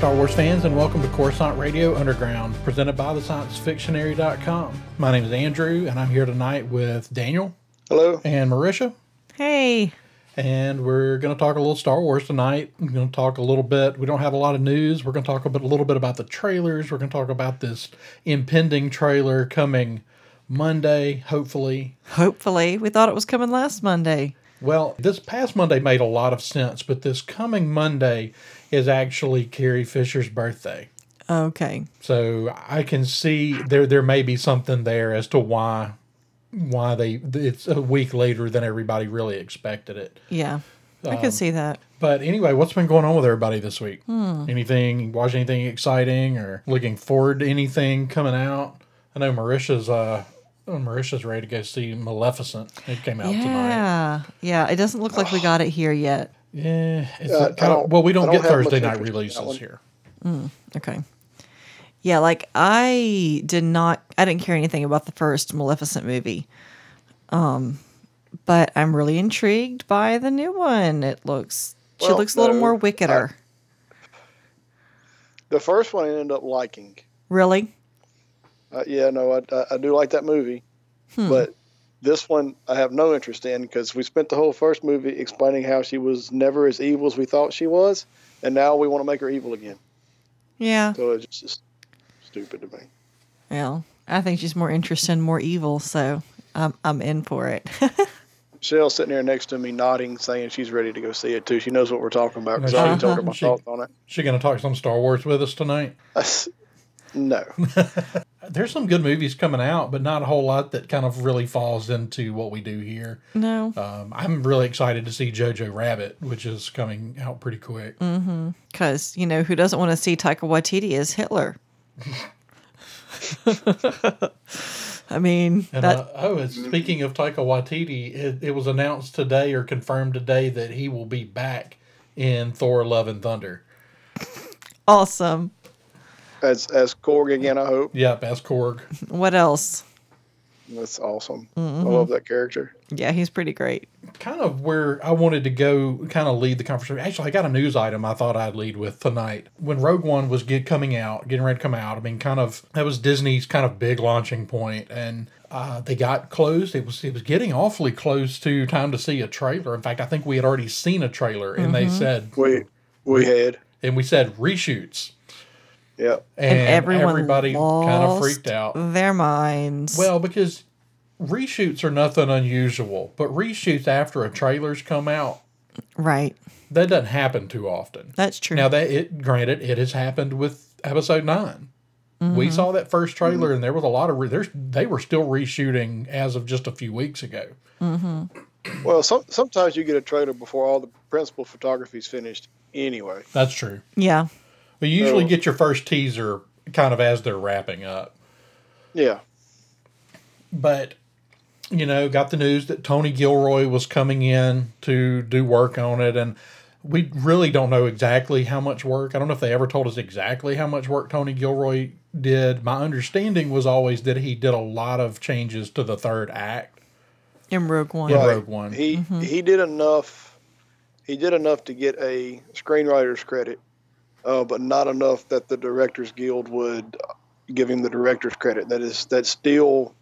Greetings, Star Wars fans, and welcome to Coruscant Radio Underground, presented by the ScienceFictionary.com. My name is Andrew, and I'm here tonight with Daniel Hello. and Marisha, Hey. and we're going to talk a little Star Wars tonight. We're going to talk a little bit. We don't have a lot of news. We're going to talk a, bit, a little bit about the trailers. We're going to talk about this impending trailer coming Monday, hopefully. Hopefully. We thought it was coming last Monday. Well, this past Monday made a lot of sense, but this coming Monday is actually Carrie Fisher's birthday. Okay. So I can see there there may be something there as to why why they it's a week later than everybody really expected it. Yeah. I can see that. But anyway, what's been going on with everybody this week? Anything watch anything exciting or looking forward to anything coming out? I know Marisha's uh Marisha's ready to go see Maleficent. It came out tonight. Yeah. Yeah. It doesn't look like we got it here yet. Yeah, it's Yeah, I kind of well, we don't, don't get Thursday night interest in that releases one. here. Okay. Yeah, like I did not I didn't care anything about the first Maleficent movie. Um but I'm really intrigued by the new one. It looks she Well, looks a little more wickeder. The first one I ended up liking. really? Uh, yeah, no, I, I, I do like that movie, Hmm. but this one I have no interest in because we spent the whole first movie explaining how she was never as evil as we thought she was, and now we want to make her evil again. Yeah. So it's just stupid to me. Well, I think she's more interested and more evil, so I'm I'm in for it. Michelle's sitting there next to me, nodding, saying she's ready to go see it too. She knows what we're talking about because I already told her my She- thoughts on it. She going to talk some Star Wars with us tonight? no, There's some good movies coming out, but not a whole lot that kind of really falls into what we do here. no. Um, I'm really excited to see Jojo Rabbit, which is coming out pretty quick. Because, you know, who doesn't want to see Taika Waititi as Hitler? I mean, And that uh, oh, and speaking of Taika Waititi, it, it was announced today or confirmed today that he will be back in Thor: Love and Thunder. awesome. As as Korg again. I hope Yep, as Korg. What else? that's awesome. I love that character. Yeah, he's pretty great. kind of where I wanted to go, kind of lead the conversation. Actually, I got a news item I thought I'd lead with tonight. When Rogue One was get coming out, getting ready to come out, I mean, kind of that was Disney's kind of big launching point, and uh, they got closed. It was it was getting awfully close to time to see a trailer. In fact, I think we had already seen a trailer, and they said, We we had and we said reshoots, yeah. and, And, everyone everybody kind of freaked out. Their minds. Well, because reshoots are nothing unusual, but reshoots after a trailer's come out right. that doesn't happen too often. That's true. Now that it granted it has happened with episode 9 We saw that first trailer and there was a lot of re- there's they were still reshooting as of just a few weeks ago. Mm-hmm. Well, some, sometimes you get a trailer before all the principal photography's finished. Anyway, That's true. yeah. But you usually So- get your first teaser kind of as they're wrapping up. yeah. But you know, got the news that Tony Gilroy was coming in to do work on it and we really don't know exactly how much work. I don't know if they ever told us exactly how much work Tony Gilroy did. My understanding was always that he did a lot of changes to the third act. In Rogue One. Yeah. Right. Rogue One. He mm-hmm. he did enough. He did enough to get a screenwriter's credit, uh, but not enough that the Directors Guild would give him the director's credit. That is that's still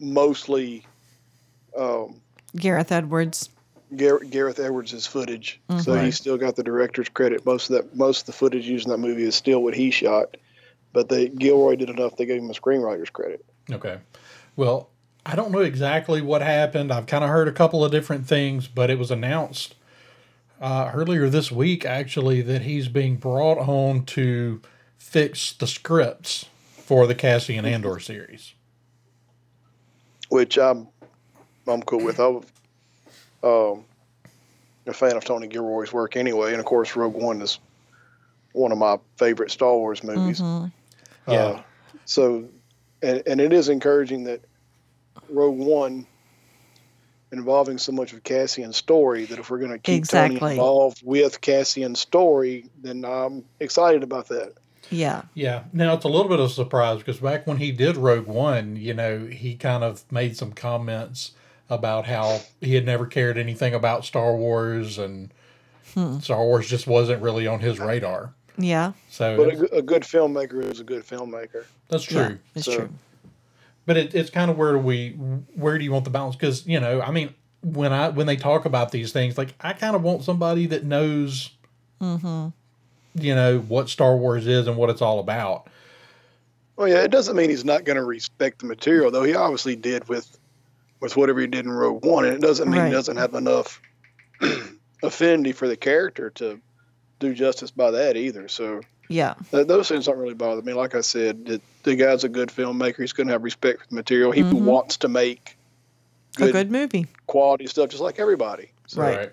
mostly um, Gareth Edwards. Gareth, Gareth Edwards' footage. So Right. he's still got the director's credit. Most of that most of the footage used in that movie is still what he shot. But they Gilroy did enough. They gave him a screenwriter's credit. Okay. Well, I don't know exactly what happened. I've kind of heard a couple of different things, but it was announced uh, earlier this week, actually, that he's being brought on to fix the scripts for the Cassian Andor series. which I'm I'm cool with. I'm um, a fan of Tony Gilroy's work anyway, and of course, Rogue One is one of my favorite Star Wars movies. Mhm. Yeah. Uh, so, and, and it is encouraging that Rogue One involving so much of Cassian's story that if we're going to keep Exactly. Tony involved with Cassian's story, then I'm excited about that. Yeah. Yeah. Now it's a little bit of a surprise because back when he did Rogue One, you know, he kind of made some comments about how he had never cared anything about Star Wars and hmm. Star Wars just wasn't really on his radar. Yeah, So But a, a good filmmaker is a good filmmaker. that's true. yeah, it's So- true. But it, it's kind of where do we where do you want the balance? Because you know, I mean, when I when they talk about these things, like I kind of want somebody that knows, mm-hmm. you know, what Star Wars is and what it's all about. Well, yeah, it doesn't mean he's not going to respect the material, though. He obviously did with with whatever he did in Rogue One, and it doesn't mean Right. he doesn't have enough affinity for the character to do justice by that either. So Yeah, th- those things don't really bother me. Like I said, the, the guy's a good filmmaker. He's going to have respect for the material. He Mhm. wants to make a good, good movie. quality stuff, just like everybody. So, Right.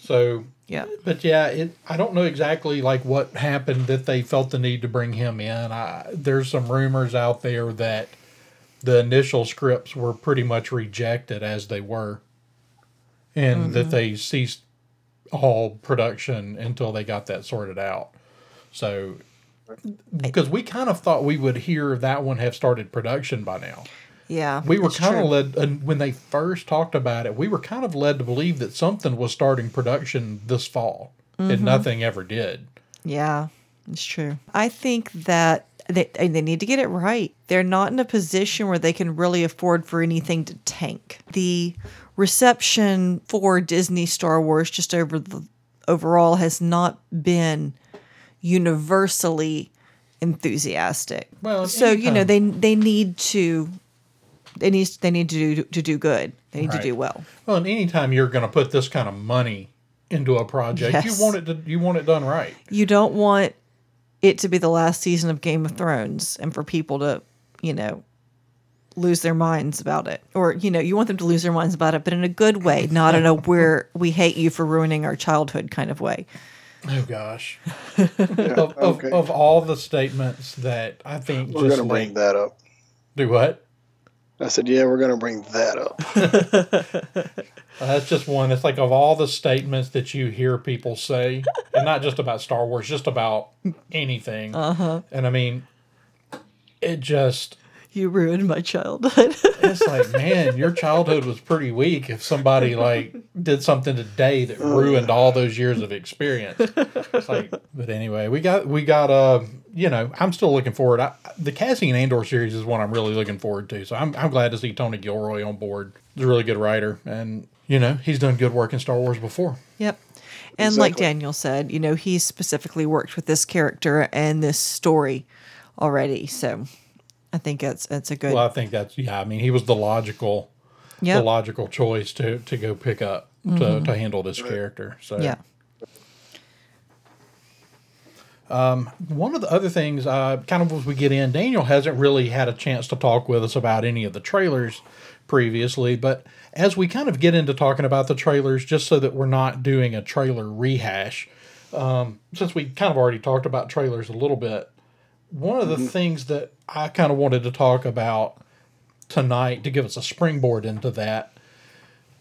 So, Yeah, but yeah, it. I don't know exactly like what happened that they felt the need to bring him in. I, there's some rumors out there that the initial scripts were pretty much rejected as they were, and that they ceased all production until they got that sorted out. So, because we kind of thought we would hear that one have started production by now. yeah. We were kind of led, and when they first talked about it, we were kind of led to believe that something was starting production this fall, Mm-hmm. and nothing ever did. Yeah, it's true. I think that they they need to get it right. They're not in a position where they can really afford for anything to tank. The reception for Disney Star Wars just over the overall has not been universally enthusiastic. Well, so you know they they need to they need they need to do to do good. They need Right. to do well. Well, and anytime you're going to put this kind of money into a project, Yes. you want it to you want it done right. you don't want it to be the last season of Game of Thrones and for people to, you know, lose their minds about it. Or, you know, you want them to lose their minds about it, but in a good way, not in a where we hate you for ruining our childhood kind of way. Oh gosh, of, of, okay. of all the statements that I think We're just going to bring like- that up. do what? I said, yeah, we're going to bring that up. Uh, that's just one. It's like of all the statements that you hear people say, and not just about Star Wars, just about anything. Uh-huh. And I mean, it just You ruined my childhood. it's like, man, your childhood was pretty weak if somebody like did something today that ruined all those years of experience. It's like, but anyway, we got we got uh, you know, I'm still looking forward. I, the Cassian Andor series is one I'm really looking forward to. So I'm I'm glad to see Tony Gilroy on board. He's a really good writer, and you know, he's done good work in Star Wars before. yep. And like Daniel said, you know, he's specifically worked with this character and this story already. So I think it's it's a good Well, I think that's yeah. I mean, he was the logical, Yep. the logical choice to to go pick up to, to handle this character. So yeah. Um, One of the other things, uh, kind of as we get in, Daniel hasn't really had a chance to talk with us about any of the trailers previously, but as we kind of get into talking about the trailers, just so that we're not doing a trailer rehash, um, since we kind of already talked about trailers a little bit, one of the mm-hmm. things that I kind of wanted to talk about tonight to give us a springboard into that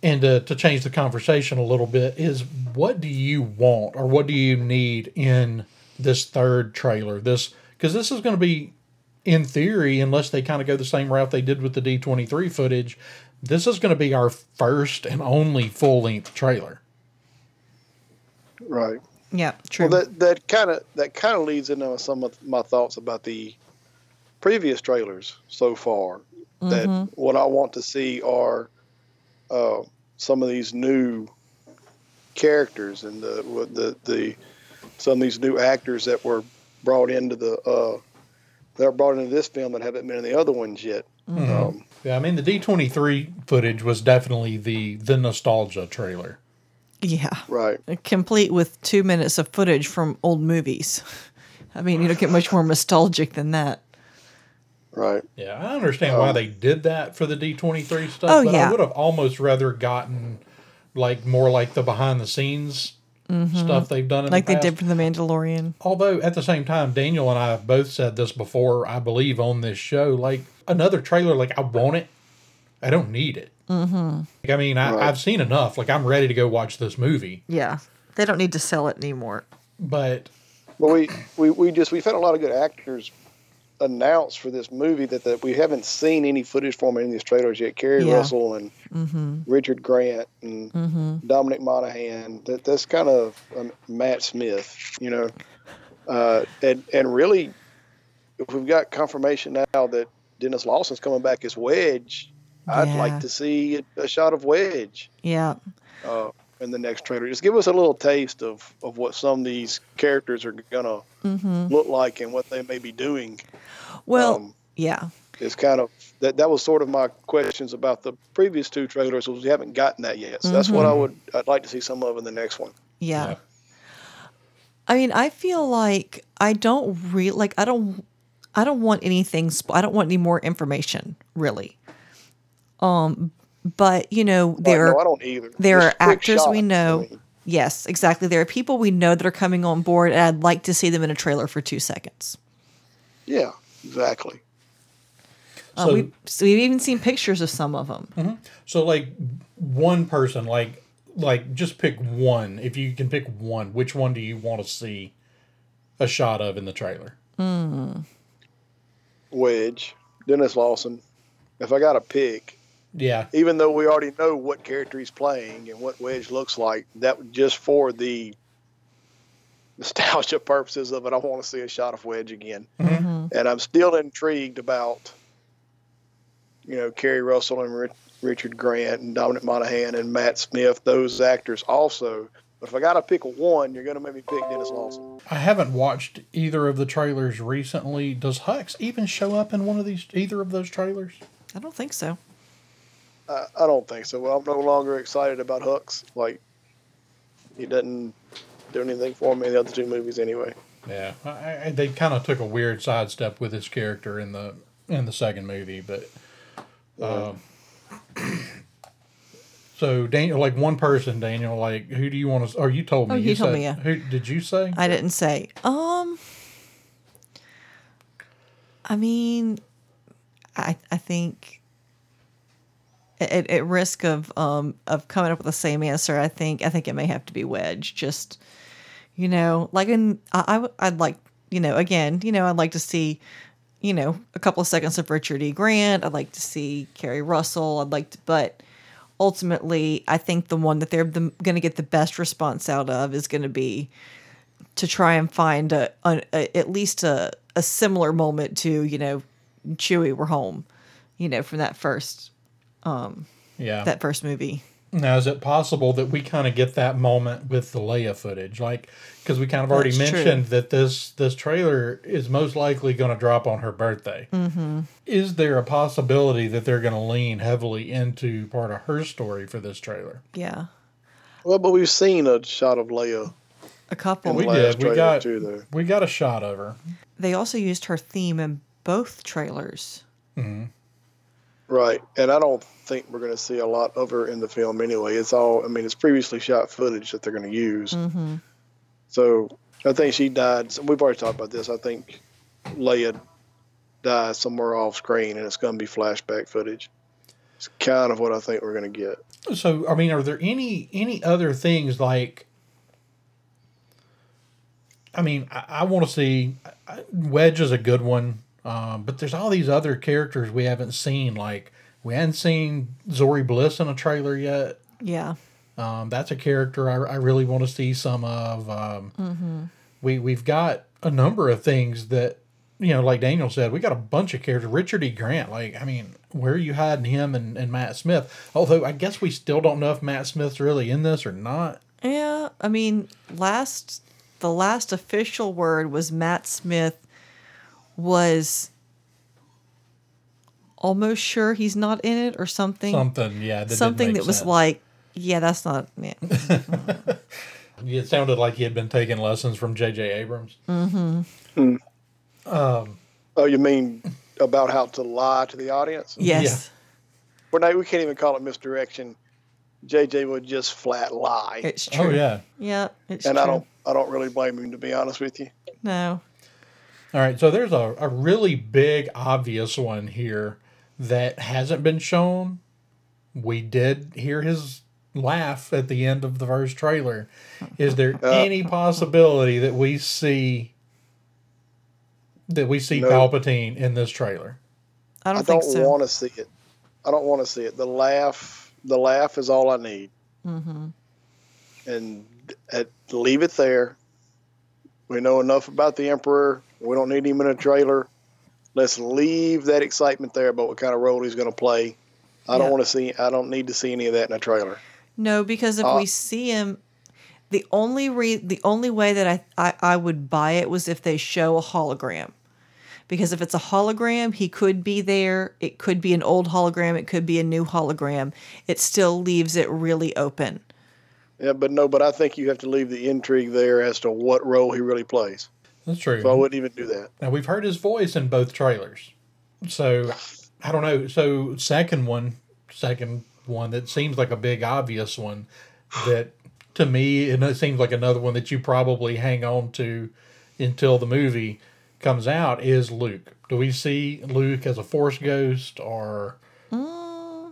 and to, to change the conversation a little bit is what do you want or what do you need in this third trailer? This because this is going to be in theory unless they kind of go the same route they did with the d23 footage this is going to be our first and only full-length trailer. Right. Yeah. True. Well, that that kind of that kind of leads into some of my thoughts about the previous trailers so far. That what I want to see are uh, some of these new characters and the the the some of these new actors that were brought into the uh, that were brought into this film that haven't been in the other ones yet. Um, yeah i mean the d23 footage was definitely the the nostalgia trailer yeah. right. complete with two minutes of footage from old movies. I mean, you don't get much more nostalgic than that. Right. Yeah, I understand why they did that for the D twenty three stuff, Oh, but yeah. I would have almost rather gotten like more like the behind the scenes stuff they've done in Mm-hmm. like the they did for The Mandalorian. Although at the same time, Daniel and I have both said this before, I believe on this show, like another trailer, like I want it, I don't need it. Mm-hmm. Like, I mean, I, Right. I've seen enough. Like I'm ready to go watch this movie, Yeah, they don't need to sell it anymore. but But we, we, we just we've had a lot of good actors announced for this movie that, that we haven't seen any footage from in these trailers yet. Keri Yeah. Russell and Mm-hmm. Richard Grant and Mm-hmm. Dominic Monaghan. That that's kind of um, Matt Smith, you know, uh, and and really, if we've got confirmation now that Denis Lawson's coming back as Wedge, I'd Yeah. like to see a, a shot of Wedge Yeah. uh, in the next trailer. Just give us a little taste of of what some of these characters are gonna Mm-hmm. look like and what they may be doing. Well, um, yeah. It's kind of that that was sort of my questions about the previous two trailers was we haven't gotten that yet so that's what i Mhm. would i'd like to see some of in the next one Yeah. Yeah. I mean, I feel like I don't really like I don't I don't want anything sp- I don't want any more information, really. Um but you know, Like, there no, are i don't either there Just are quick actors we shots, I know. mean. Yes, exactly. There are people we know that are coming on board and I'd like to see them in a trailer for 2 seconds. yeah exactly Uh, So- we so we've even seen pictures of some of them. So like one person, like like just pick one. If you can pick one, which one do you want to see a shot of in the trailer? wedge denis lawson if i got to pick Yeah. even though we already know what character he's playing and what wedge looks like that would- just for the nostalgia purposes of it i want to see a shot of wedge again Mhm. and I'm still intrigued about, you know, Keri Russell and Ri- Richard Grant and Dominic Monaghan and Matt Smith, those actors also. But if I got to pick one, you're going to make me pick Denis Lawson. I haven't watched either of the trailers recently. Does Hux even show up in one of these either of those trailers? I don't think so. I, I don't think so. Well, I'm no longer excited about Hux. Like, he doesn't do anything for me in the other two movies anyway. Yeah, I, I, they kind of took a weird sidestep with his character in the in the second movie, but um, so Daniel, like one person, Daniel, like who do you want to? Or you told me? Oh, you told said, me, yeah. Who did you say? I didn't say. Um I mean I I think at, at risk of um of coming up with the same answer, I think I think it may have to be Wedge. Just you know, like in I, I would- I'd like you know again you know I'd like to see you know a couple of seconds of Richard E. Grant. I'd like to see Keri Russell. I'd like to, but ultimately, I think the one that they're the, going to get the best response out of is going to be to try and find a, a, a at least a, a similar moment to you know Chewie, we're home, you know from that first yeah. that first movie. now, is it possible that we kind of get that moment with the Leia footage, like because we kind of already That's true. mentioned that this this trailer is most likely going to drop on her birthday. Mm-hmm. Is there a possibility that they're going to lean heavily into part of her story for this trailer? Yeah, Well, but we've seen a shot of Leia a couple. We the did. We got- too. We got a shot of her. They also used her theme in both trailers. Right, and I don't think we're going to see a lot of her in the film anyway. It's all, I mean, it's previously shot footage that they're going to use. Mm-hmm. So I think she died. We've already talked about this. I think Leia dies somewhere off screen, and it's going to be flashback footage. It's kind of what I think we're going to get. So, I mean, are there any any other things like? I mean, I, I want to see I- Wedge is a good one, um, but there's all these other characters we haven't seen. Like we hadn't seen Zorii Bliss in a trailer yet. Yeah, Um, that's a character I, I really want to see some of. Um, We we've got a number of things that you know, like Daniel said, we got a bunch of characters. Richard E. Grant, like I mean, where are you hiding him and, and Matt Smith? Although I guess we still don't know if Matt Smith's really in this or not. yeah. I mean, last the last official word was Matt Smith was almost sure he's not in it or something. Something, yeah, that didn't something make that was like, yeah, that's not. Yeah. It sounded like he had been taking lessons from J.J. Abrams. Mm-hmm. Hmm. Um, oh, you mean about how to lie to the audience? Yes, We're not, we can't even call it misdirection. JJ would just flat lie, it's oh, true. Oh yeah. yeah, it's and true. I don't. I don't really blame him to be honest with you. No, All right, so there's a, a really big, obvious one here that hasn't been shown. We did hear his laugh at the end of the first trailer. Is there any possibility that we see that we see No. Palpatine in this trailer. I I don't don't, think so. want to see it. I don't want to see it. The laugh, the laugh is all I need, hmm and uh leave it there. We know enough about the Emperor. We don't need him in a trailer. Let's leave that excitement there about what kind of role he's going to play. I Yeah. don't want to see. I don't need to see any of that in a trailer. No, because if Uh, we see him, the only re- the only way that I, I I would buy it was if they show a hologram. Because if it's a hologram, he could be there. It could be an old hologram. It could be a new hologram. It still leaves it really open. Yeah, but no. But I think you have to leave the intrigue there as to what role he really plays. That's true. So I wouldn't even do that. Now we've heard his voice in both trailers, so I don't know. So second one, second one that seems like a big obvious one that to me and it seems like another one that you probably hang on to until the movie comes out is Luke. Do we see Luke as a Force ghost or uh,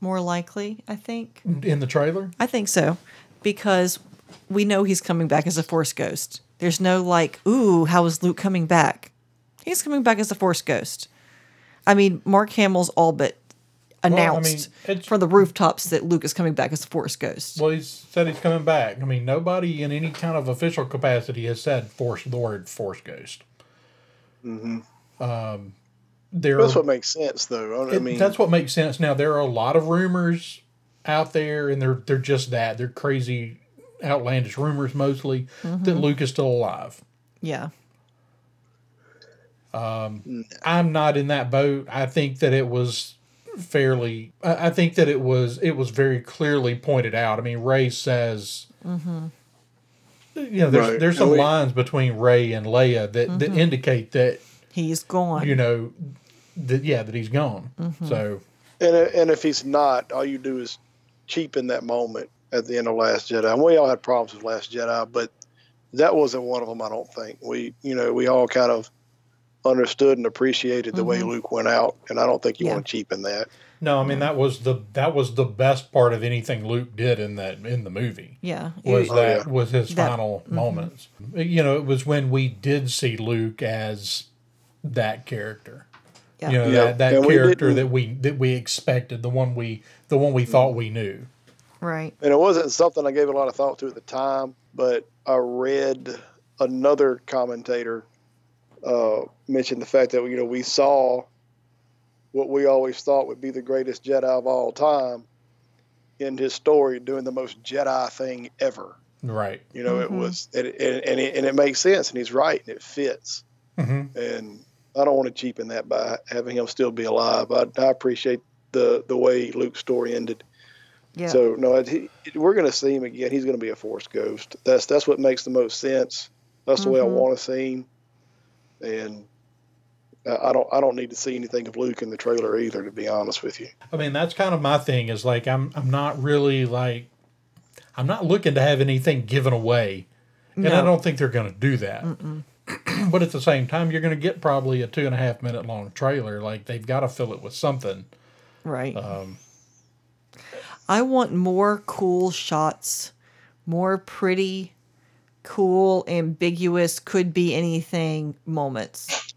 More likely, I think. in the trailer? I think so, because we know he's coming back as a Force ghost. There's no like, ooh, how is Luke coming back? He's coming back as a Force ghost. I mean, Mark Hamill's all but I mean, announced it's- from the rooftops that Luke is coming back as a Force ghost. Well, he said he's coming back. I mean, nobody in any kind of official capacity has said force the word Force ghost. hmm Um, there That's are what makes sense, though. I It- mean, that's what makes sense. Now there are a lot of rumors out there, and they're they're just that they're crazy, outlandish rumors mostly that mm-hmm. Luke is still alive. Yeah. Um, I'm not in that boat. I think that it was fairly. I I think that it was it was very clearly pointed out. I mean, Rey says. Mm-hmm. You know, there's Right. there's some And we- lines between Rey and Leia that, that mm-hmm. indicate that He's gone. you know that yeah that he's gone. So And and if he's not, all you do is cheapen that moment at the end of Last Jedi. And we all had problems with Last Jedi, but that wasn't one of them. I don't think we, you know, we all kind of understood and appreciated the way mm-hmm. Luke went out, and I don't think you Yeah. want to cheapen that. No, I mean that was the that was the best part of anything Luke did in that in the movie. yeah. Was It- Oh, that yeah. was his That- final mm-hmm. moments? You know, it was when we did see Luke as that character. yeah. You know Yeah, that, that and we character didn't- that we that we expected, the one we the one we thought we knew. Right. And it wasn't something I gave a lot of thought to at the time, but I read another commentator uh, mention the fact that you know we saw what we always thought would be the greatest Jedi of all time in his story doing the most Jedi thing ever. Right. You know, it Mhm. was, and, and, and, it, and it makes sense, and he's right, and it fits. hmm And I don't want to cheapen that by having him still be alive. I, I appreciate the the way Luke's story ended. Yeah. So no, it, he, we're going to see him again. He's going to be a Force ghost. That's that's what makes the most sense. That's the way I Mhm. want to see him. And I I don't I don't need to see anything of Luke in the trailer either. To be honest with you. I mean, that's kind of my thing. Is like I'm I'm not really like I'm not looking to have anything given away, and I don't think they're going to do that. but at the same time, you're going to get probably a two and a half minute long trailer. Like they've got to fill it with something. Right. Um, I want more cool shots, more pretty, cool, ambiguous, could be anything moments.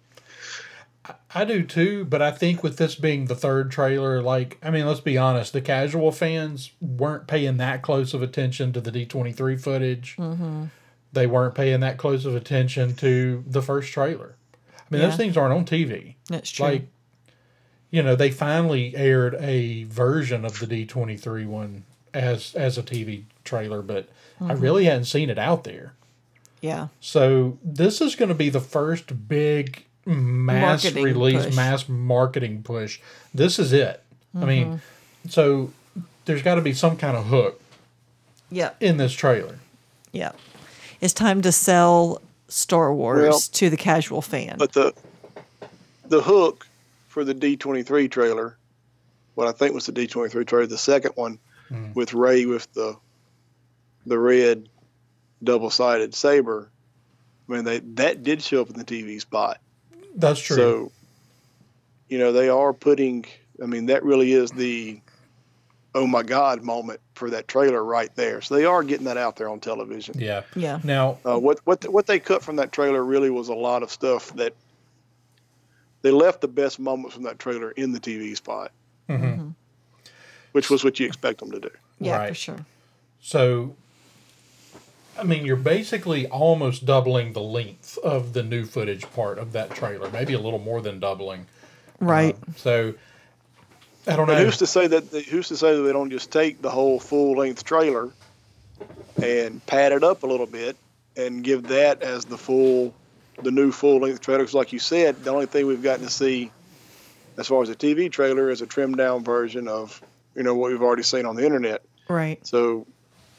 I do too, but I think with this being the third trailer, like, I mean, let's be honest, the casual fans weren't paying that close of attention to the D23 footage. Mm-hmm. They weren't paying that close of attention to the first trailer. I mean, Yeah. those things aren't on TV. That's true. Like, you know, they finally aired a version of the D23 one as as a TV trailer, but I Mm-hmm. really hadn't seen it out there. yeah. So this is going to be the first big mass Marketing release, push. mass marketing push. This is it. I mean, Mm-hmm. so there's got to be some kind of hook Yeah. in this trailer. Yeah. It's time to sell Star Wars Well, to the casual fan. But the the hook for the D23 trailer, what I think was the D23 trailer, the second one Mm. with Rey with the the red double sided saber. I mean, they that did show up in the TV spot. That's true. So, you know, they are putting. I mean, that really is the oh my god moment for that trailer right there. So they are getting that out there on television. Yeah. Yeah. Now, Uh, what what what they cut from that trailer really was a lot of stuff that they left the best moments from that trailer in the TV spot, mhm. which was what you expect them to do. Yeah, for sure. so I mean, you're basically almost doubling the length of the new footage part of that trailer, maybe a little more than doubling. Right. Uh, so I don't But know. who's to say that they, who's to say that they don't just take the whole full length trailer and pad it up a little bit and give that as the full the new full length trailer? 'Cause like you said, the only thing we've gotten to see as far as a TV trailer is a trimmed down version of you know what we've already seen on the internet. right. So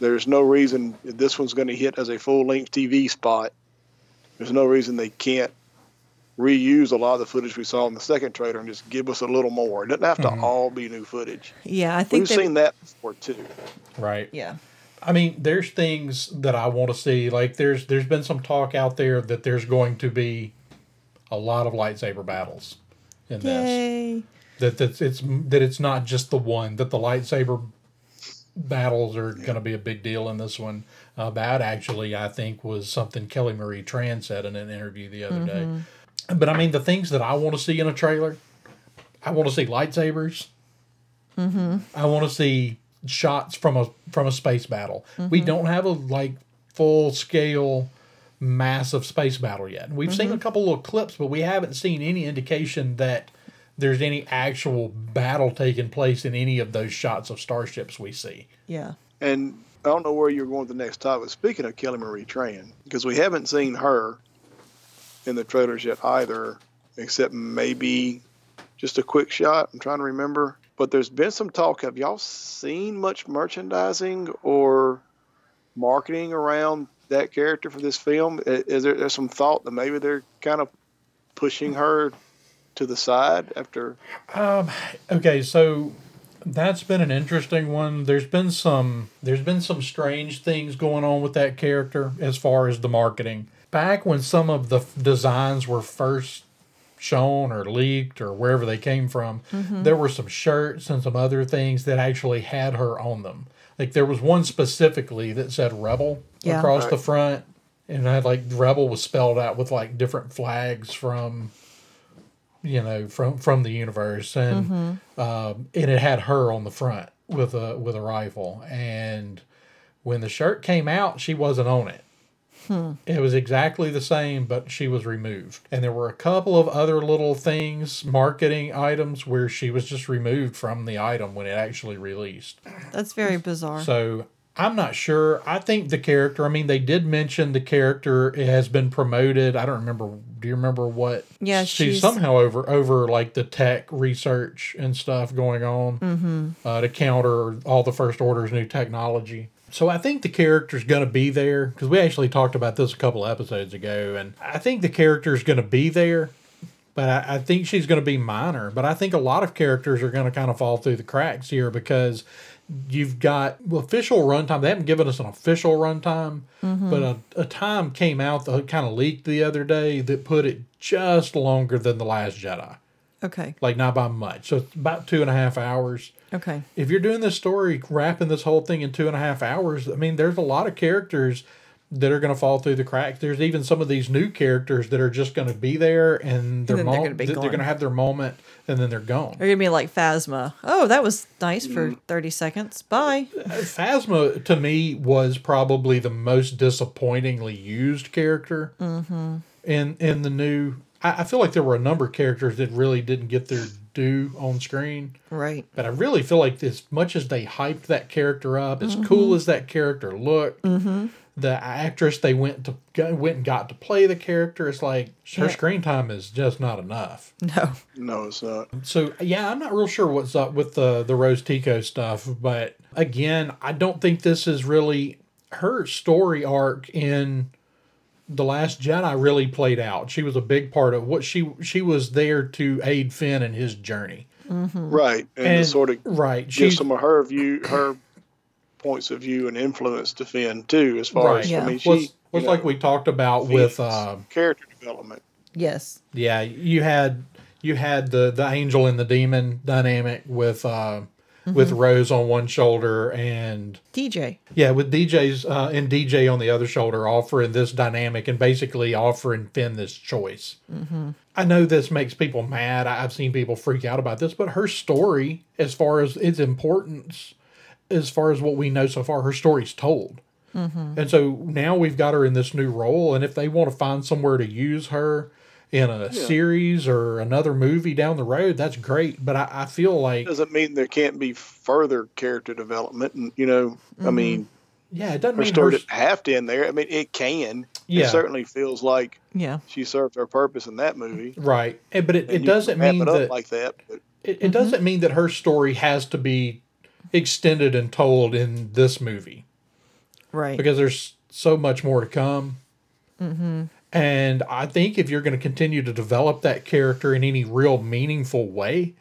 there's no reason this one's going to hit as a full length TV spot. There's no reason they can't reuse a lot of the footage we saw in the second trailer and just give us a little more. It doesn't have to Mhm. all be new footage. Yeah, I think We've they, seen that before too. right. Yeah. I mean, there's things that I want to see. Like there's there's been some talk out there that there's going to be a lot of lightsaber battles in this. That that's it's that it's not just the one. That the lightsaber battles are going to be a big deal in this one. Uh, that actually, I think, was something Kelly Marie Tran said in an interview the other day. But I mean, the things that I want to see in a trailer, I want to see lightsabers. Mm-hmm. I want to see shots from a from a space battle. We mm-hmm. don't have a like full scale massive space battle yet. We've seen mm-hmm. a couple little clips, but we haven't seen any indication that there's any actual battle taking place in any of those shots of starships we see. Yeah. And I don't know where you're going with the next topic. Speaking of Kelly Marie Tran, because we haven't seen her in the trailers yet either, except maybe just a quick shot. I'm trying to remember. But there's been some talk. Have y'all seen much merchandising or marketing around that character for this film? Is there there's some thought that maybe they're kind of pushing her to the side after? Um, okay, so that's been an interesting one. There's been some there's been some strange things going on with that character as far as the marketing. Back when some of the designs were first shown or leaked or wherever they came from, there were some shirts and some other things that actually had her on them. Like there was one specifically that said Rebel Yeah. across the front and had like Rebel was spelled out with like different flags from you know from from the universe and um, and it had her on the front with a with a rifle and when the shirt came out she wasn't on it it was exactly the same but she was removed and there were a couple of other little things marketing items where she was just removed from the item when it actually released That's very bizarre. so I'm not sure. I think the character. I mean, they did mention the character has been promoted. I don't remember. Do you remember what? Yeah, she's, she's- somehow over over like the tech research and stuff going on Mm-hmm. uh, to counter all the First Order's new technology. So I think the character's going to be there because we actually talked about this a couple episodes ago, and I think the character's going to be there. But I, I think she's going to be minor. But I think a lot of characters are going to kind of fall through the cracks here because you've got official runtime. They haven't given us an official runtime, mm-hmm. but a, a time came out that kind of leaked the other day that put it just longer than The Last Jedi. Okay. Like not by much. So it's about two and a half hours Okay. if you're doing this story, wrapping this whole thing in two and a half hours, I mean, there's a lot of characters that are going to fall through the cracks. There's even some of these new characters that are just going to be there and their then they're gonna be they're going to have their moment and then they're gone. They're gonna be like Phasma. Oh, that was nice for mm. thirty seconds. Bye. Uh, Phasma to me was probably the most disappointingly used character mm-hmm. in in the new. I, I feel like there were a number of characters that really didn't get their due on screen. Right. But I really feel like as much as they hyped that character up, as mm-hmm. cool as that character looked, mm-hmm. the actress they went to go- went and got to play the character, it's like her Yeah. screen time is just not enough. No. No, it's not. So yeah, I'm not real sure what's up with the the Rose Tico stuff, but again, I don't think this is really her story arc in the Last Jedi really played out. She was a big part of what she she was there to aid Finn in his journey. Right, and, And to sort of right, give she's some of her view, her points of view and influence to Finn too. As far right. as Yeah. I mean, she was was you like know, we talked about with uh, character development. Yes. yeah, you had you had the the angel and the demon dynamic with uh with mm-hmm. Rose on one shoulder and DJ. yeah, with DJ's uh, and DJ on the other shoulder, offering this dynamic and basically offering Finn this choice. Mm-hmm. I know this makes people mad. I've seen people freak out about this, but her story, as far as its importance, as far as what we know so far, her story's told. Mm-hmm. And so now we've got her in this new role, and if they want to find somewhere to use her in a series or another movie down the road, that's great. But I, I feel like Doesn't mean there can't be further character development, and you know, I mm-hmm. mean, yeah, it doesn't her mean story her, doesn't have to end there. I mean, it can. Yeah. It certainly feels like Yeah. she served her purpose in that movie. right, Eh, but it, And it doesn't mean it that like that. But it, it doesn't mm-hmm. mean that her story has to be extended and told in this movie Right. because there's so much more to come. Mm-hmm. And I think if you're going to continue to develop that character in any real meaningful way,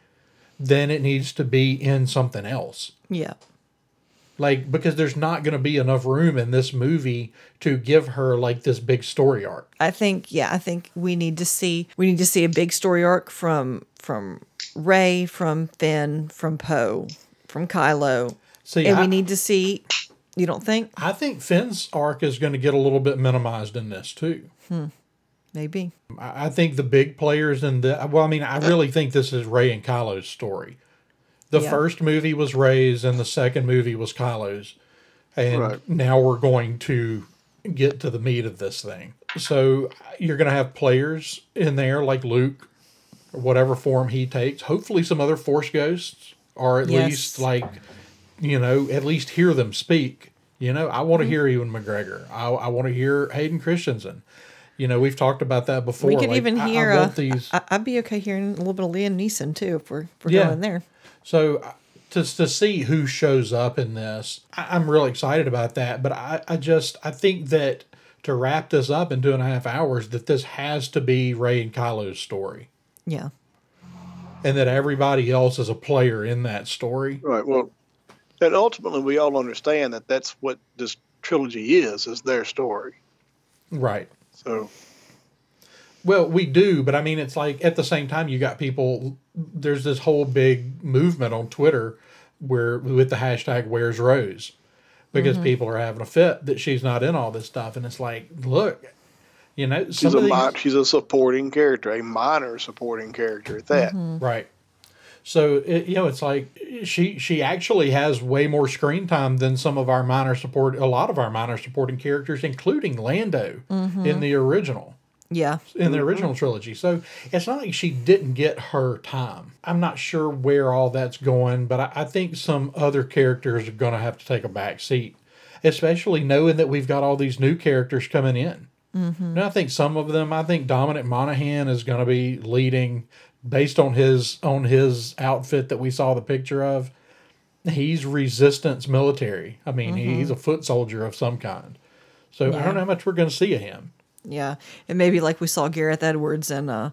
then it needs to be in something else. yeah. Like, because there's not going to be enough room in this movie to give her like this big story arc. I think yeah, I think we need to see we need to see a big story arc from from Rey, from Finn, from Poe, from Kylo. See, and I, we need to see you don't think? I think Finn's arc is going to get a little bit minimized in this too. Maybe. I I think the big players in the well, I mean, I really think this is Rey and Kylo's story. The Yeah. first movie was Rey's, and the second movie was Kylo's, and Right. now we're going to get to the meat of this thing. So you're going to have players in there like Luke, or whatever form he takes. Hopefully, some other Force ghosts, or at Yes. least like, you know, at least hear them speak. You know, I Mm-hmm. want to hear Ewan McGregor. I, I want to hear Hayden Christensen. You know, we've talked about that before. We could Like, even I- I hear. want uh, these. I, I'd be okay hearing a little bit of Liam Neeson too if we're, if we're Yeah. going there. So uh, to to see who shows up in this, I, I'm really excited about that. But I, I just I think that to wrap this up in two and a half hours, that this has to be Rey and Kylo's story, Yeah. and that everybody else is a player in that story. right, well, and ultimately we all understand that that's what this trilogy is, is their story. Right. So Well, we do, but I mean, it's like at the same time, you got people. There's this whole big movement on Twitter where with the hashtag Where's Rose, because mm-hmm. people are having a fit that she's not in all this stuff, and it's like, look, you know, she's a these, mi- she's a supporting character, a minor supporting character at that. right. So it, you know, it's like she she actually has way more screen time than some of our minor support, a lot of our minor supporting characters, including Lando in the original. Yeah. in the original trilogy. So it's not like she didn't get her time. I'm not sure where all that's going, but I, I think some other characters are going to have to take a back seat, especially knowing that we've got all these new characters coming in. Mm-hmm. And I think some of them, I think Dominic Monaghan is going to be leading based on his on his outfit that we saw the picture of. He's resistance military. I mean, he's a foot soldier of some kind. So I don't know how much we're going to see of him. Yeah. And maybe like we saw Gareth Edwards in uh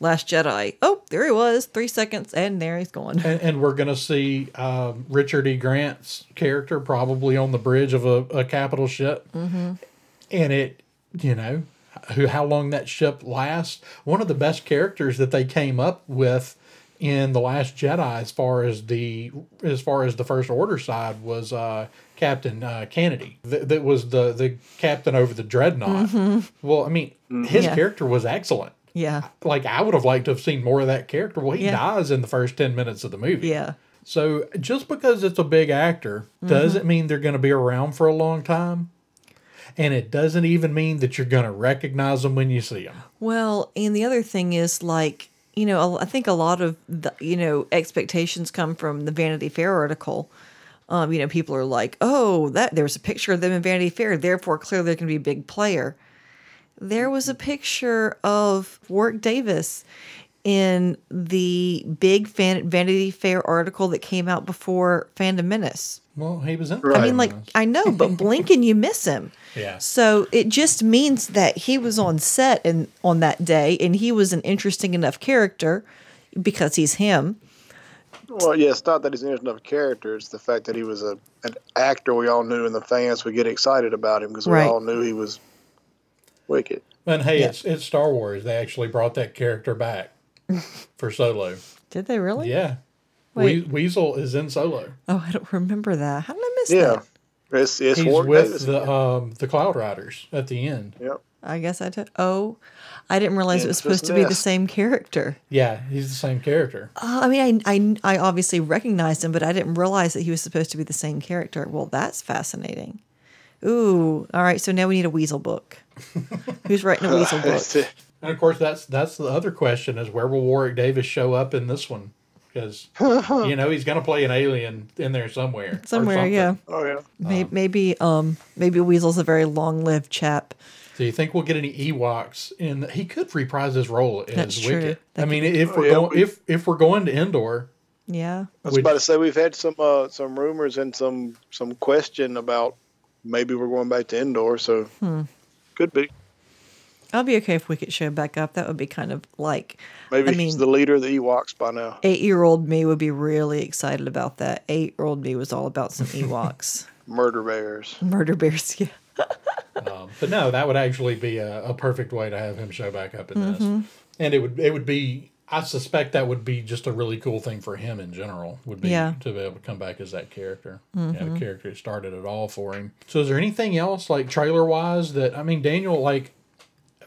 Last Jedi. Oh, there he was, three seconds, and there he's gone. And, and we're going to see um, Richard E. Grant's character probably on the bridge of a, a capital ship. Mm-hmm. And it, you know, who how long that ship lasts. One of the best characters that they came up with in the Last Jedi, as far as the as far as the First Order side, was uh, Captain uh, Canady. Th- that was the the captain over the dreadnought. Well, I mean, his Yeah. character was excellent. Yeah. Like I would have liked to have seen more of that character. Well, he Yeah. dies in the first ten minutes of the movie. Yeah. So just because it's a big actor doesn't mean they're going to be around for a long time. And it doesn't even mean that you're going to recognize them when you see them. Well, and the other thing is like, you know, I think a lot of the, you know, expectations come from the Vanity Fair article. Um, you know, people are like, "Oh, that there's a picture of them in Vanity Fair, therefore clearly they're going to be a big player." There was a picture of Warwick Davis in the big fan- Vanity Fair article that came out before Phantom Menace. Well, he was in. Right. I mean, like, I know, but blink and you miss him. yeah. So it just means that he was on set and on that day, and he was an interesting enough character because he's him. Well, yeah, it's not that he's an interesting enough character. It's the fact that he was a an actor we all knew, and the fans would get excited about him because we Right. all knew he was Wicket. And hey, Yeah. it's it's Star Wars. They actually brought that character back for Solo. Did they really? Yeah. Wait. Weazel is in Solo. Oh, I don't remember that. How did I miss Yeah, that? it's it's He's Warwick with Davis. the um the Cloud Riders at the end. Yep. I guess I did. Oh, I didn't realize it was supposed to be the same character. Yeah, he's the same character. Uh, I mean, I, I, I obviously recognized him, but I didn't realize that he was supposed to be the same character. Well, that's fascinating. Ooh, all right. So now we need a weazel book. Who's writing a weazel book? And of course, that's that's the other question: is where will Warwick Davis show up in this one? Because you know he's going to play an alien in there somewhere. Somewhere, yeah. Oh yeah. Maybe, maybe, um, maybe Weazel's a very long-lived chap. Do you think we'll get any Ewoks? And he could reprise his role as That's true. Wicket. That I mean, if Oh, we're yeah, going we- if if we're going to Endor, Yeah. I was about to say we've had some uh, some rumors and some some question about maybe we're going back to Endor, so Hmm. could be. I'll be okay if Wicket showed back up. That would be kind of like Maybe I he's mean- the leader of the Ewoks by now. eight-year-old me would be really excited about that. Eight-year-old me was all about some Ewoks, Murder bears. murder bears. Yeah. um, but no, that would actually be a, a perfect way to have him show back up in Mm-hmm. this, and it would it would be. I suspect that would be just a really cool thing for him in general. Would be Yeah. Mm-hmm. to be able to come back as that character, yeah, the character that started it all for him. So, is there anything else like trailer wise that I mean, Daniel, like,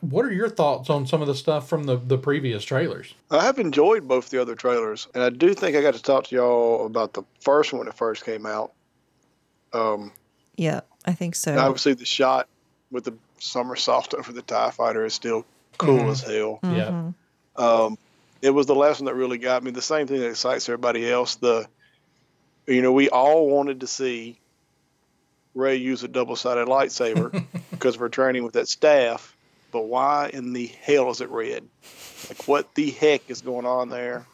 what are your thoughts on some of the stuff from the the previous trailers? I have enjoyed both the other trailers, and I do think I got to talk to y'all about the first one when it first came out. Um, Yeah, I think so. obviously the shot with the somersault over the Tie Fighter is still cool Mhm. as hell. Mm-hmm. Yeah, Um, it was the last one that really got me. The same thing that excites everybody else. The, you know, we all wanted to see Rey use a double-sided lightsaber because of her training with that staff. But why in the hell is it red? Like, what the heck is going on there?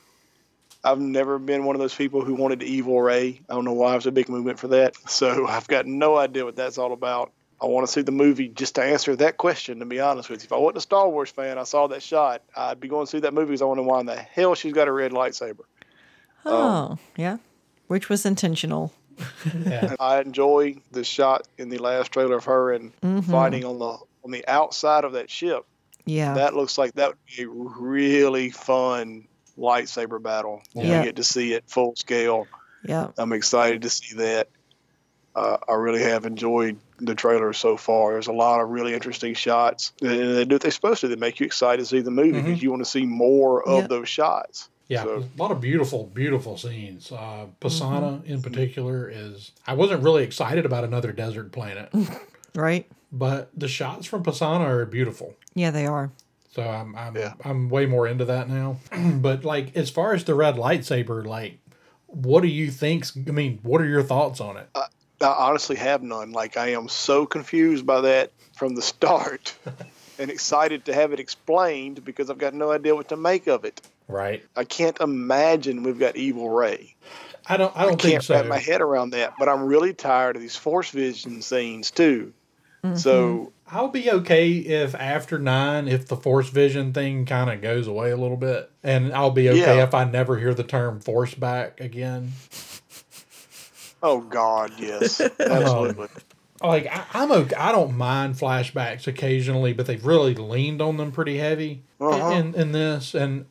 I've never been one of those people who wanted the evil Rey. I don't know why it was a big movement for that. So I've got no idea what that's all about. I want to see the movie just to answer that question, to be honest with you. If I wasn't a Star Wars fan, I saw that shot, I'd be going to see that movie because I want to know why in the hell she's got a red lightsaber. oh, um, yeah, which was intentional. yeah, I enjoy the shot in the last trailer of her and mm-hmm. fighting on the on the outside of that ship. Yeah. That looks like that would be a really fun lightsaber battle when Yeah. we get to see it full scale. yeah. I'm excited to see that. Uh, I really have enjoyed the trailer so far. There's a lot of really interesting shots, and they do what they're supposed to. They make you excited to see the movie because you want to see more of Yeah. those shots. yeah. So- A lot of beautiful, beautiful scenes. Uh, Pasaana Mm-hmm. in particular is. I wasn't really excited about another desert planet, Right. But the shots from Pasaana are beautiful. Yeah, they are. So I'm I'm Yeah. I'm way more into that now. but like as far as the red lightsaber, like what do you think? I mean, what are your thoughts on it? I honestly have none. Like I am so confused by that from the start, and excited to have it explained because I've got no idea what to make of it. Right. I can't imagine we've got evil Rey. I don't I I don't think so. I can't so. wrap my head around that. But I'm really tired of these force vision scenes too. So I'll be okay if after nine, if the force vision thing kind of goes away a little bit, and I'll be okay Yeah. if I never hear the term force back again. Oh God, yes, absolutely. Like I, I'm okay. I don't mind flashbacks occasionally, but they've really leaned on them pretty heavy Uh-huh. in, in this, and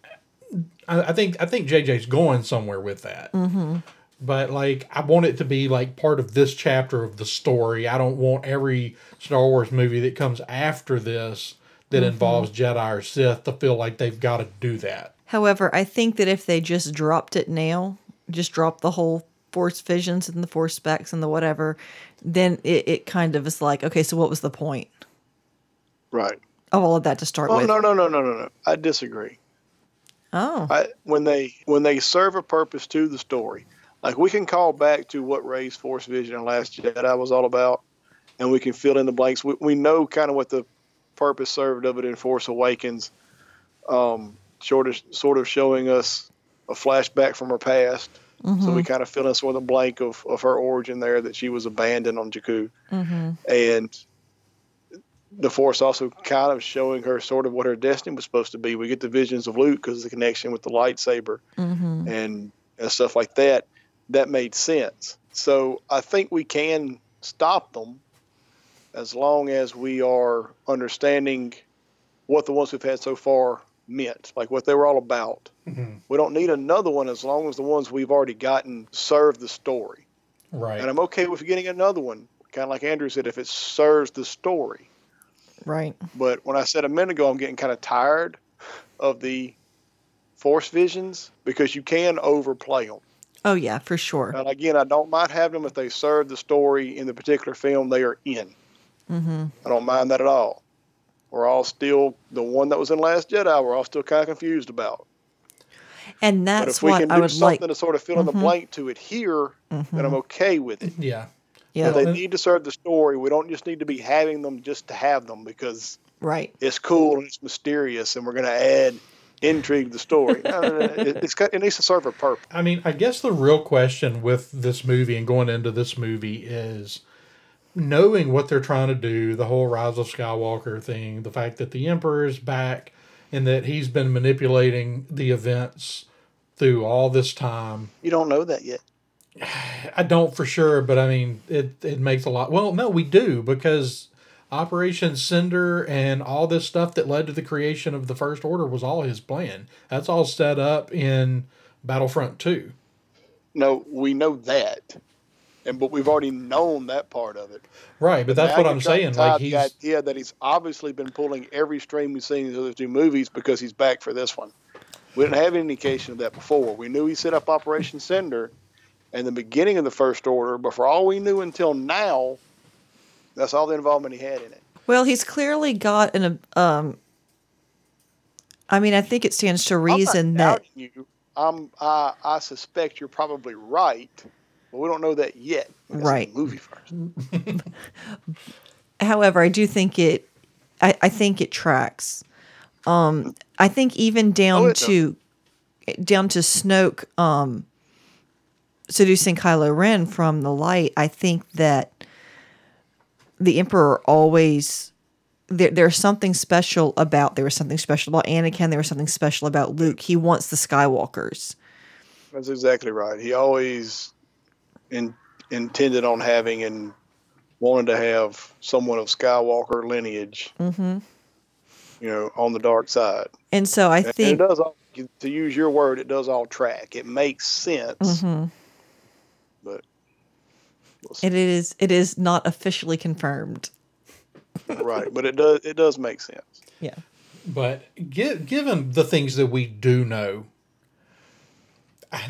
I, I think I think JJ's going somewhere with that. Mm-hmm. But like, I want it to be like part of this chapter of the story. I don't want every Star Wars movie that comes after this that mm-hmm. involves Jedi or Sith to feel like they've got to do that. However, I think that if they just dropped it now, just dropped the whole force visions and the force specs and the whatever, then it, it kind of is like, okay, so what was the point Right. of all of that to start Oh with? no, no, no, no, no, no. I disagree. Oh, I, when they when they serve a purpose to the story, like we can call back to what Rey's Force Vision and Last Jedi was all about, and we can fill in the blanks. We, we know kind of what the purpose served of it in Force Awakens, um, sort of sort of showing us a flashback from her past. So mm-hmm. we kind of fill in sort of the blank of, of her origin there that she was abandoned on Jakku, mm-hmm. and the Force also kind of showing her sort of what her destiny was supposed to be. We get the visions of Luke because of the connection with the lightsaber mm-hmm. and, and stuff like that. That made sense. So I think we can stop them as long as we are understanding what the ones we've had so far meant, like what they were all about. Mm-hmm. We don't need another one as long as the ones we've already gotten serve the story. Right. And I'm okay with getting another one, kind of like Andrew said, if it serves the story. Right. But when I said a minute ago, I'm getting kind of tired of the force visions because you can overplay them. Oh yeah, for sure. And again, I don't mind having them if they serve the story in the particular film they are in. Mm-hmm. I don't mind that at all. We're all still the one that was in Last Jedi. We're all still kind of confused about. And But that's if we what can I do would something like. to sort of fill in the Mhm. blank to it here, then I'm okay with it. yeah. Yeah. But they Well, need to serve the story. We don't just need to be having them just to have them because Right. it's cool and it's mysterious, and we're going to add intrigue the story. No, no, no, it, it's got, it needs to serve a purpose. I mean, I guess the real question with this movie and going into this movie is knowing what they're trying to do, the whole Rise of Skywalker thing, the fact that the Emperor is back and that he's been manipulating the events through all this time. You don't know that yet. I don't for sure, but I mean, it, it makes a lot. Well, no, we do because Operation Cinder and all this stuff that led to the creation of the First Order was all his plan. That's all set up in Battlefront 2. No, we know that, and but we've already known that part of it. Right, but that's what I'm saying. Like the he's idea that he's obviously been pulling every string we've seen in the other two movies because he's back for this one. We didn't have any indication of that before. We knew he set up Operation Cinder in the beginning of the First Order, but for all we knew until now, that's all the involvement he had in it. Well, he's clearly got an um. I mean, I think it stands to reason that you. I'm, I, I suspect you're probably right, but we don't know that yet. Right. movie first. However, I do think it. I, I think it tracks. Um, I think even down Oh, does. to down to Snoke um, seducing Kylo Ren from the light. I think that the Emperor always there, there's something special about there was something special about Anakin. There was something special about Luke. He wants the Skywalkers. That's exactly right. He always in, intended on having and wanted to have someone of Skywalker lineage, hmm you know, on the dark side. And so I And it think does all, to use your word, it does all track. It makes sense, Mhm. But we'll it is it is not officially confirmed. right. But it does it does make sense. Yeah. But gi- given the things that we do know,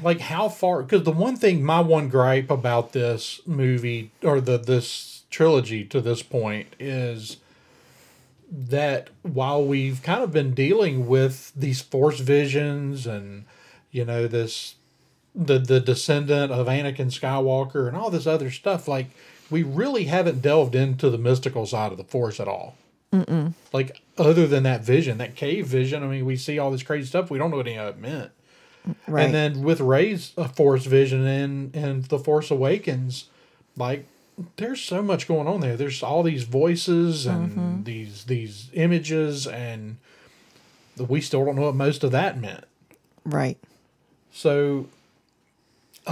like how far? Because the one thing, my one gripe about this movie or the this trilogy to this point is that while we've kind of been dealing with these force visions and you know this the the descendant of Anakin Skywalker and all this other stuff, like we really haven't delved into the mystical side of the force at all like other than that vision, that cave vision, I mean, we see all this crazy stuff. We don't know what any of it meant. Right. And then with Rey's uh, Force vision and and the Force Awakens, like there's so much going on there. There's all these voices and these these images, and we still don't know what most of that meant. right. So,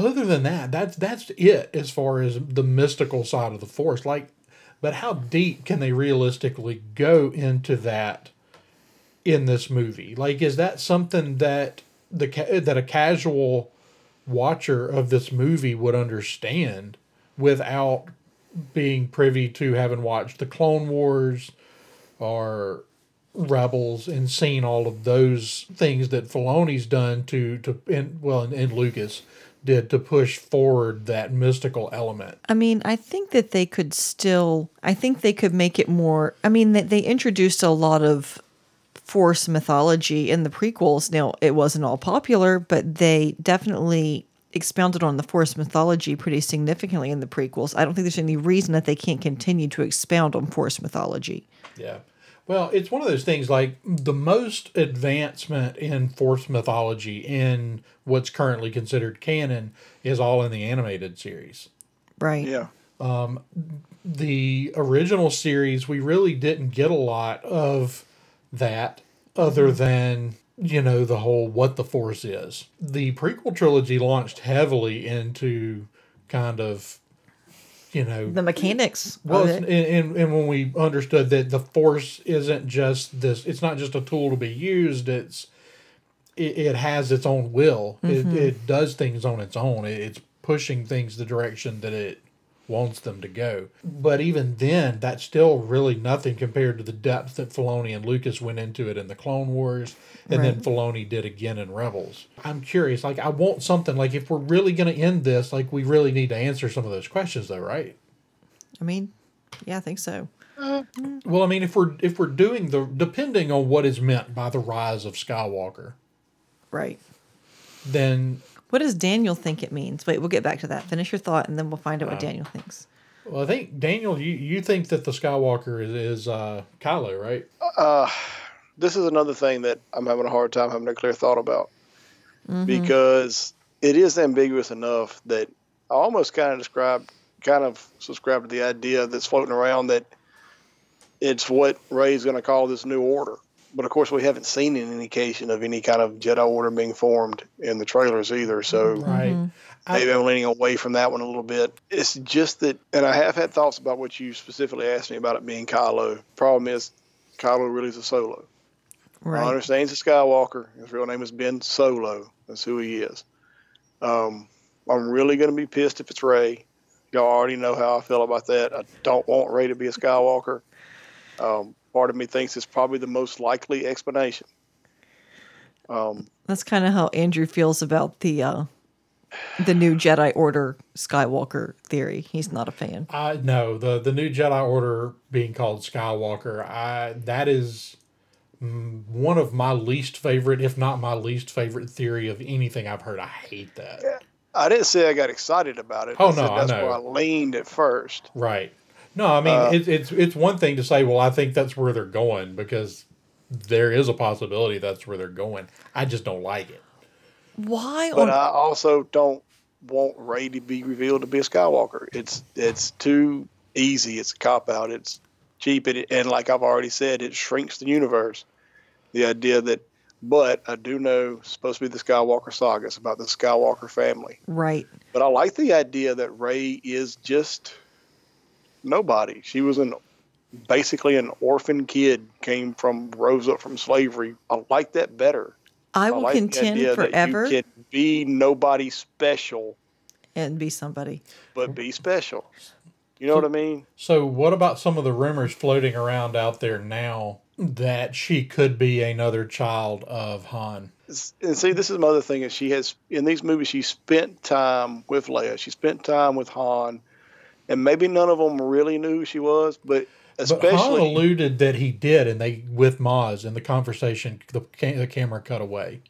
other than that, that's that's it as far as the mystical side of the force. Like, but how deep can they realistically go into that in this movie? Like, is that something that the that a casual watcher of this movie would understand without being privy to having watched the Clone Wars or Rebels and seen all of those things that Filoni's done to to and well and, and Lucas did to push forward that mystical element. I mean, I think that they could still. I think they could make it more. I mean, they, they introduced a lot of Force mythology in the prequels. Now, it wasn't all popular, but they definitely expounded on the Force mythology pretty significantly in the prequels. I don't think there's any reason that they can't continue to expound on Force mythology. Yeah. Well, it's one of those things like the most advancement in Force mythology in what's currently considered canon is all in the animated series. Right. Yeah. Um, the original series, we really didn't get a lot of that other mm-hmm. than, you know, the whole what the Force is. The prequel trilogy launched heavily into kind of you know The mechanics. well, and, and, and when we understood that the force isn't just this, it's not just a tool to be used. It's it, it has its own will. It, mm-hmm. it does things on its own. It, it's pushing things the direction that it wants them to go. But even then, that's still really nothing compared to the depth that Filoni and Lucas went into it in the Clone Wars, and then Right. Filoni did again in Rebels. I'm curious. Like, I want something. Like, if we're really going to end this, like, we really need to answer some of those questions, though, right? I mean, yeah, I think so. Uh, well, I mean, if we're if we're doing the depending on what is meant by the rise of Skywalker, Right. then What does Daniel think it means? Wait, we'll get back to that. Finish your thought, and then we'll find out what Daniel thinks. well, I think Daniel, you, you think that the Skywalker is, is uh, Kylo, right? Uh, this is another thing that I'm having a hard time having a clear thought about because it is ambiguous enough that I almost kind of describe, kind of subscribe to the idea that's floating around that it's what Rey's going to call this new order. But of course, we haven't seen an indication of any kind of Jedi order being formed in the trailers either. So Right. I- maybe I'm leaning away from that one a little bit. It's just that, and I have had thoughts about what you specifically asked me about it being Kylo. Problem is, Kylo really is a solo. I Right. understand he's a Skywalker. His real name is Ben Solo. That's who he is. Um, I'm really going to be pissed if it's Rey. Y'all already know how I feel about that. I don't want Rey to be a Skywalker. Um, part of me thinks it's probably the most likely explanation. Um, That's kind of how Andrew feels about the uh, the new Jedi Order Skywalker theory. He's not a fan. I no the the new Jedi Order being called Skywalker. I that is mm, one of my least favorite, if not my least favorite theory of anything I've heard. I hate that. I didn't say I got excited about it. Oh, I said no, I that's know. where I leaned at first. Right. No, I mean Uh, it's it's it's one thing to say, well, I think that's where they're going because there is a possibility that's where they're going. I just don't like it. Why But on I also don't want Rey to be revealed to be a Skywalker. It's it's too easy. It's a cop out. It's cheap, and, and like I've already said, it shrinks the universe. The idea that, but I do know it's supposed to be the Skywalker saga. It's about the Skywalker family. right? But I like the idea that Rey is just nobody. She was an basically an orphan kid, came from rose up from slavery. I like that better. I will like the contend idea that forever you can be nobody special, and be somebody. but be special. You know what I mean? So, what about some of the rumors floating around out there now that she could be another child of Han? And see, this is another thing is she has in these movies she spent time with Leia. She spent time with Han, and maybe none of them really knew who she was, but But Han alluded that he did, and they with Maz in the conversation, the, the camera cut away.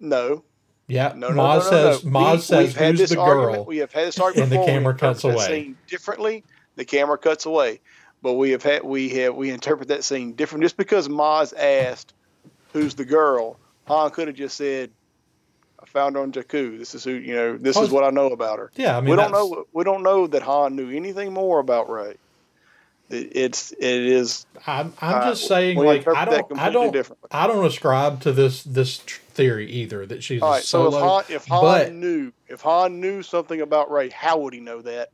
no, Yeah, no, no, no, Maz no, says no. Maz We- says who's the argument- girl. We have had this argument and the camera cuts away. scene differently. The camera cuts away, but we have had we have we interpret that scene different. Just because Maz asked, "Who's the girl?" Han could have just said, "I found her on Jakku. This is who you know. This Oh, is what I know about her." Yeah, I mean we don't that's- know. We don't know that Han knew anything more about Rey. It, it's it is I'm, I'm Uh, just saying, like I don't, I don't. I don't ascribe to this this theory either that she's all a right. So solo. if Han if Han but knew if Han knew something about Rey, how would he know that?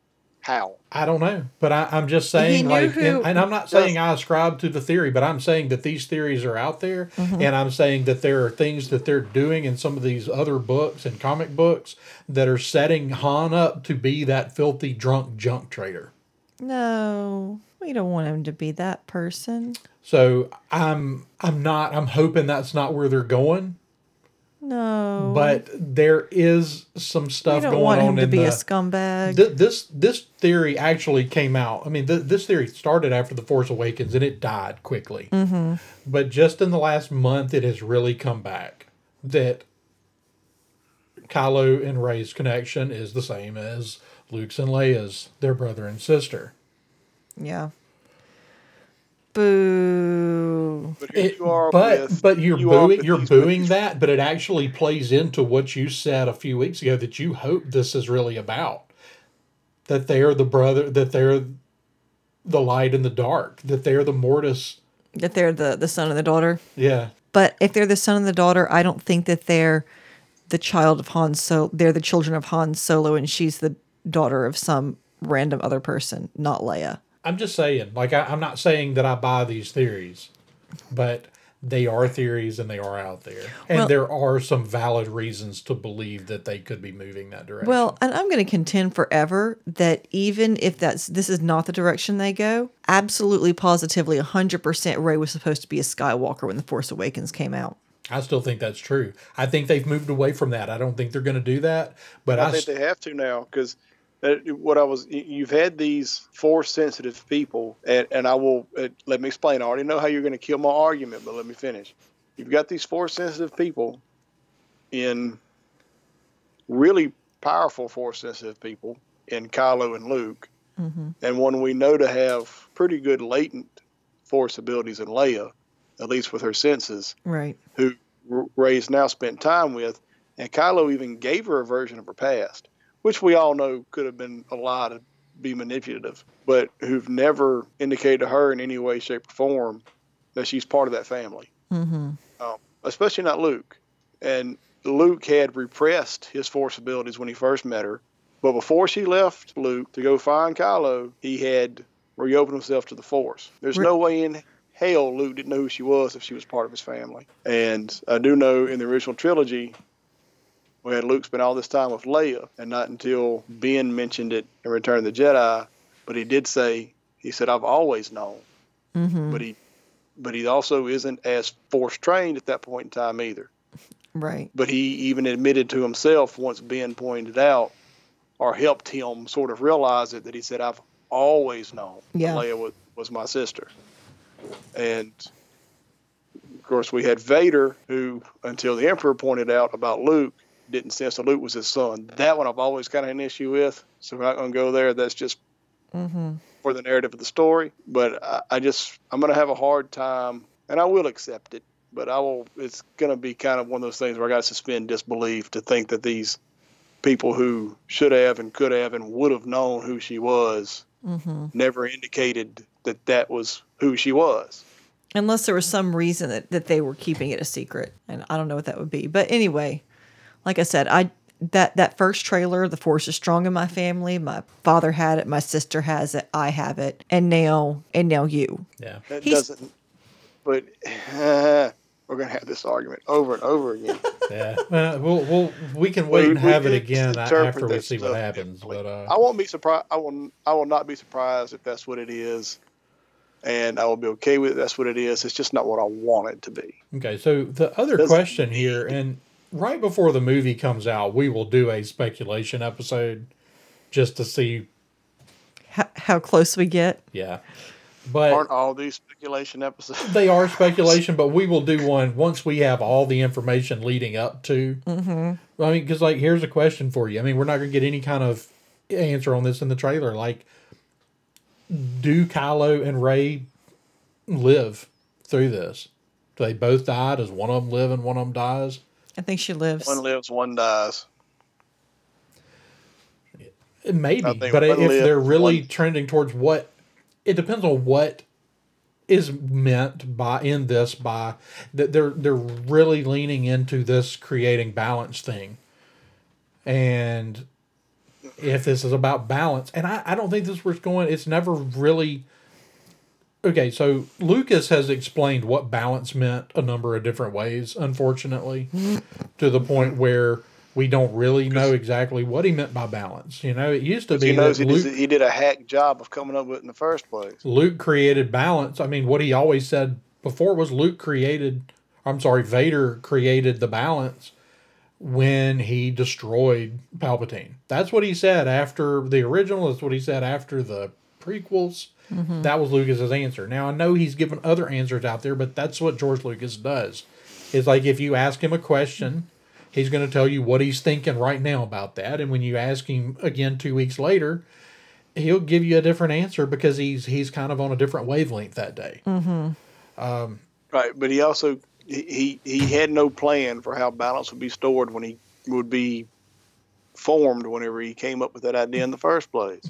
How? I don't know, but I, I'm just saying, like, who- and, and I'm not Does- saying I ascribe to the theory, but I'm saying that these theories are out there, Mm-hmm. and I'm saying that there are things that they're doing in some of these other books and comic books that are setting Han up to be that filthy drunk junk trader. No, we don't want him to be that person. So I'm I'm not I'm hoping that's not where they're going, No, but there is some we stuff don't going want him on to be the, a scumbag. Th- this this theory actually came out. I mean, th- this theory started after the Force Awakens and it died quickly. Mm-hmm. But just in the last month, it has really come back that Kylo and Rey's connection is the same as Luke's and Leia's, their brother and sister. yeah. Boo. But It- you are but with- but you're you booing you're booing movies. that, but it actually plays into what you said a few weeks ago that you hope this is really about. That they're the brother, that they're the light and the dark, that they're the mortis. That they're the the son and the daughter. Yeah, But if they're the son and the daughter, I don't think that they're the child of Han Solo. They're the children of Han Solo, and she's the daughter of some random other person, not Leia. I'm just saying, like, I, I'm not saying that I buy these theories, but they are theories and they are out there. And Well- there are some valid reasons to believe that they could be moving that direction. Well, and I'm going to contend forever that even if that's this is not the direction they go, absolutely positively 100% Rey was supposed to be a Skywalker when The Force Awakens came out. I still think that's true. I think they've moved away from that. I don't think they're going to do that. But I, I think s- they have to now because what I was, you've had these force sensitive people, and, and I will uh, let me explain. I already know how you're going to kill my argument, but let me finish. You've got these force sensitive people in really powerful force sensitive people in Kylo and Luke, and one we know to have pretty good latent force abilities in Leia, at least with her senses Right. who Rey's now spent time with, and Kylo even gave her a version of her past, which we all know could have been a lie to be manipulative, but who've never indicated to her in any way, shape, or form that she's part of that family. Mm-hmm. Um, especially not Luke. And Luke had repressed his force abilities when he first met her, but before she left Luke to go find Kylo, he had reopened himself to the Force. There's Re- no way in hell Luke didn't know who she was if she was part of his family. And I do know in the original trilogy, we had Luke spend all this time with Leia, and not until Ben mentioned it in Return of the Jedi, but he did say, he said, I've always known. Mm-hmm. But he but he also isn't as force trained at that point in time either Right. but he even admitted to himself once Ben pointed out or helped him sort of realize it that he said, I've always known Yeah. Leia was, was my sister. And of course, we had Vader, who, until the Emperor pointed out about Luke, didn't sense that Luke was his son. That one I've always kind of an issue with, so we're not going to go there. That's just Mm-hmm. for the narrative of the story. But I, I just I'm gonna have a hard time, and I will accept it. But I will. It's gonna be kind of one of those things where I got to suspend disbelief to think that these people who should have and could have and would have known who she was Mm-hmm. never indicated that that was who she was. Unless there was some reason that, that they were keeping it a secret. And I don't know what that would be. But anyway, like I said, I that that first trailer, The Force is Strong in my family. My father had it, my sister has it, I have it, and now and now you. yeah. That He's- doesn't. But we're gonna have this argument over and over again. Yeah. Uh, we'll, we'll, we can wait We- and have it again interpret after we that see what happens. differently. But, I uh, won't be surprised. I will. I will not be surprised if that's what it is, and I will be okay with it. That's what it is. It's just not what I want it to be. okay. So the other Doesn't question here, and right before the movie comes out, we will do a speculation episode just to see. How, how close we get. Yeah. But. Aren't all these speculation episodes? they are speculation, but we will do one once we have all the information leading up to. Mm-hmm. I mean, because like, here's a question for you. I mean, we're not going to get any kind of answer on this in the trailer. Like, do Kylo and Rey live through this? Do they both die? Does one of them live and one of them dies? I think she lives. One lives, one dies. Maybe, but if lives, they're really one- trending towards what, it depends on what is meant by in this by that they're they're really leaning into this creating balance thing, and if this is about balance, and I, I don't think this was going. It's never really. Okay, so Lucas has explained what balance meant a number of different ways, unfortunately, to the point where we don't really know exactly what he meant by balance. You know, it used to be He knows Luke, did, he did a hack job of coming up with it in the first place. Luke created balance. I mean, what he always said before was Luke created, I'm sorry, Vader created the balance when he destroyed Palpatine. That's what he said after the original. That's what he said after the prequels. Mm-hmm. That was Lucas's answer. Now I know he's given other answers out there, but that's what George Lucas does. Is like if you ask him a question, he's going to tell you what he's thinking right now about that, and when you ask him again two weeks later, he'll give you a different answer because he's he's kind of on a different wavelength that day. Mm-hmm. Um, right, but he also he, he he had no plan for how balance would be stored when he would be formed whenever he came up with that idea in the first place.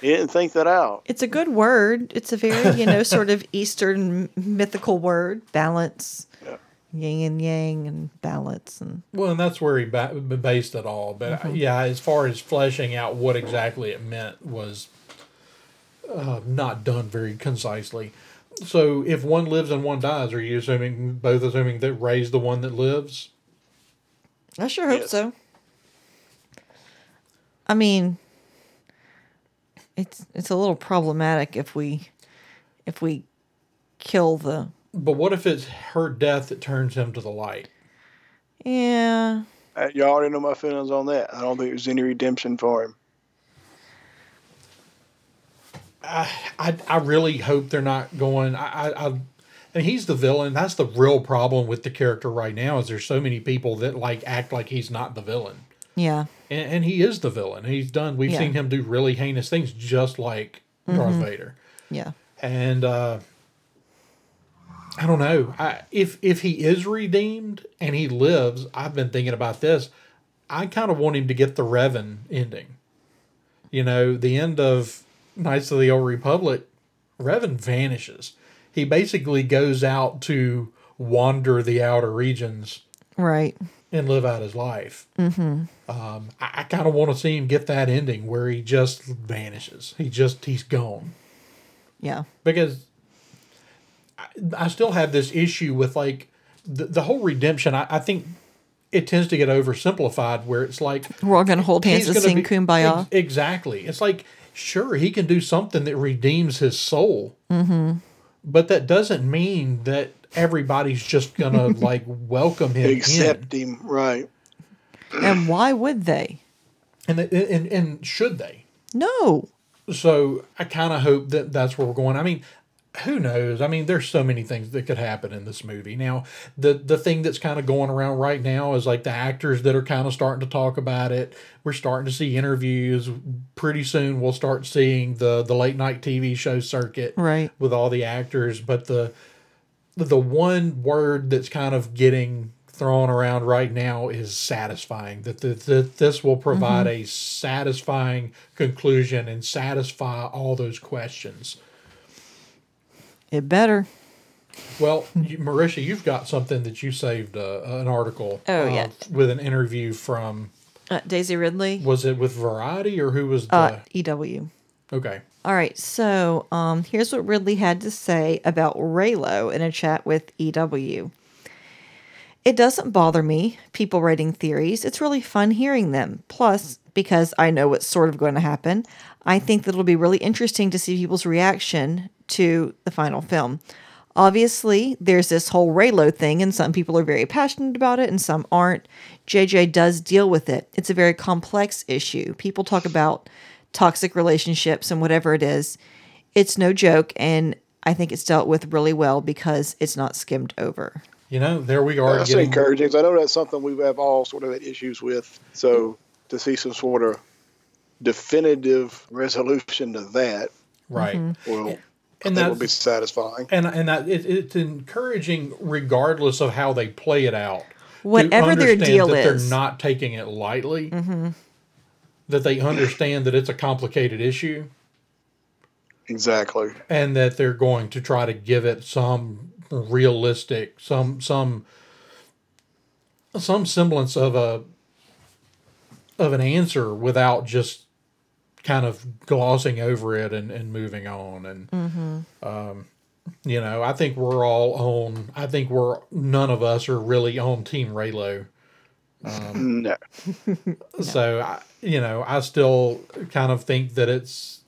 He didn't think that out. It's a good word. It's a very, you know, sort of Eastern mythical word, balance. Yeah. yin and yang and balance and Well, and that's where he ba- based it all. But uh, yeah, as far as fleshing out what exactly it meant was uh, not done very concisely. So, if one lives and one dies, are you assuming both assuming that Rey's the one that lives? I sure hope Yes. so. I mean, it's it's a little problematic if we if we kill the But what if it's her death that turns him to the light? yeah Uh, You already know my feelings on that. I don't think there's any redemption for him. I, I really hope they're not going. I, I, I, and he's the villain. That's the real problem with the character right now. Is there's so many people that like act like he's not the villain, yeah and, and he is the villain. He's done. We've Yeah. seen him do really heinous things, just like Darth Vader. yeah And uh, I don't know. I, if if he is redeemed and he lives, I've been thinking about this. I kind of want him to get the Revan ending. You know, the end of Knights of the Old Republic, Revan vanishes. He basically goes out to wander the outer regions right and live out his life. Mm-hmm. Um, I, I kind of want to see him get that ending where he just vanishes. He just he's gone yeah because I, I still have this issue with like the, the whole redemption. I, I think it tends to get oversimplified where it's like we're all gonna hold hands and sing be- kumbaya ex- exactly. It's like sure he can do something that redeems his soul, mm-hmm. but that doesn't mean that everybody's just gonna like welcome him in. Accept him, right? and why would they and, and and should they? no So I kind of hope that that's where we're going. I mean, who knows? I mean, there's so many things that could happen in this movie. Now, the the thing that's kind of going around right now is like the actors that are kind of starting to talk about it. We're starting to see interviews. Pretty soon, we'll start seeing the the late night TV show circuit Right. with all the actors. But the the one word that's kind of getting thrown around right now is satisfying. That, that, that this will provide a satisfying conclusion and satisfy all those questions. It better. Well you, marisha you've got something that you saved uh, an article Oh, uh, yeah. with an interview from uh, daisy ridley? Was it with variety or who was the uh ew okay All right, so um, here's what Ridley had to say about Reylo in a chat with EW. It doesn't bother me, people writing theories. It's really fun hearing them. Plus, because I know what's sort of going to happen, I think that it'll be really interesting to see people's reaction to the final film. Obviously, there's this whole Reylo thing, and some people are very passionate about it and some aren't. JJ does deal with it. It's a very complex issue. People talk about toxic relationships and whatever it is. It's no joke, and I think it's dealt with really well because it's not skimmed over. you know there we are That's getting encouraging. 'cause I know that's something we have all sort of had issues with. So to see some sort of definitive resolution to that right mm-hmm. will, I And think will be satisfying. and and that it, it's encouraging regardless of how they play it out to Whatever their understand deal that is. they're not taking it lightly mm-hmm. That they understand that it's a complicated issue Exactly. and that they're going to try to give it some realistic some some some semblance of a of an answer without just kind of glossing over it and, and moving on and um, you know i think we're all on i think we're none of us are really on team reylo No. so I, you know i still kind of think that it's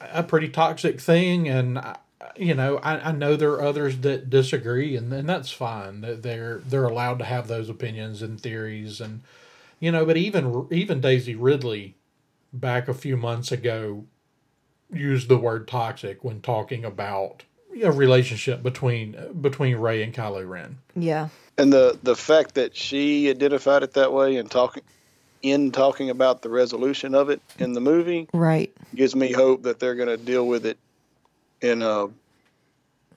a pretty toxic thing and I, you know I, I know there are others that disagree and, and that's fine That they're they're allowed to have those opinions and theories and you know but even even daisy ridley back a few months ago used the word toxic when talking about a relationship between between rey and kylo ren Yeah. And the the fact that she identified it that way and talking in talking about the resolution of it in the movie Right. gives me hope that they're going to deal with it in a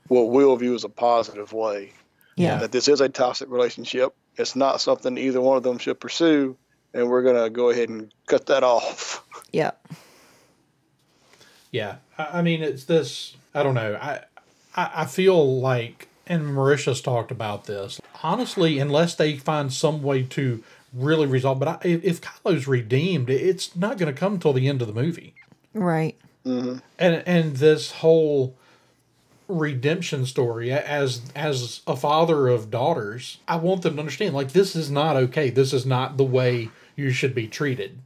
what we'll view as a positive way. Yeah. That this is a toxic relationship. It's not something either one of them should pursue, and we're going to go ahead and cut that off. Yeah. Yeah, I, I mean, it's this. I don't know. I, I I feel like and Marisha talked about this. Honestly, unless they find some way to really resolve, but I, if if Kylo's redeemed, it's not going to come until the end of the movie. Right. Mm-hmm. and and this whole redemption story as as a father of daughters i want them to understand like this is not okay this is not the way you should be treated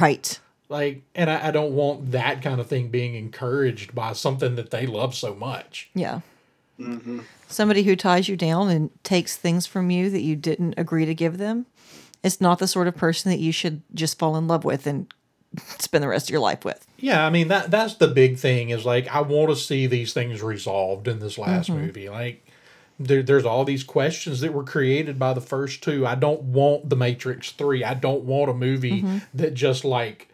Right. like and i, I don't want that kind of thing being encouraged by something that they love so much Yeah. Mm-hmm. Somebody who ties you down and takes things from you that you didn't agree to give them is not the sort of person that you should just fall in love with and spend the rest of your life with. yeah i mean that that's the big thing is like i want to see these things resolved in this last mm-hmm. movie like there, there's all these questions that were created by the first two i don't want the matrix 3 i don't want a movie mm-hmm. that just like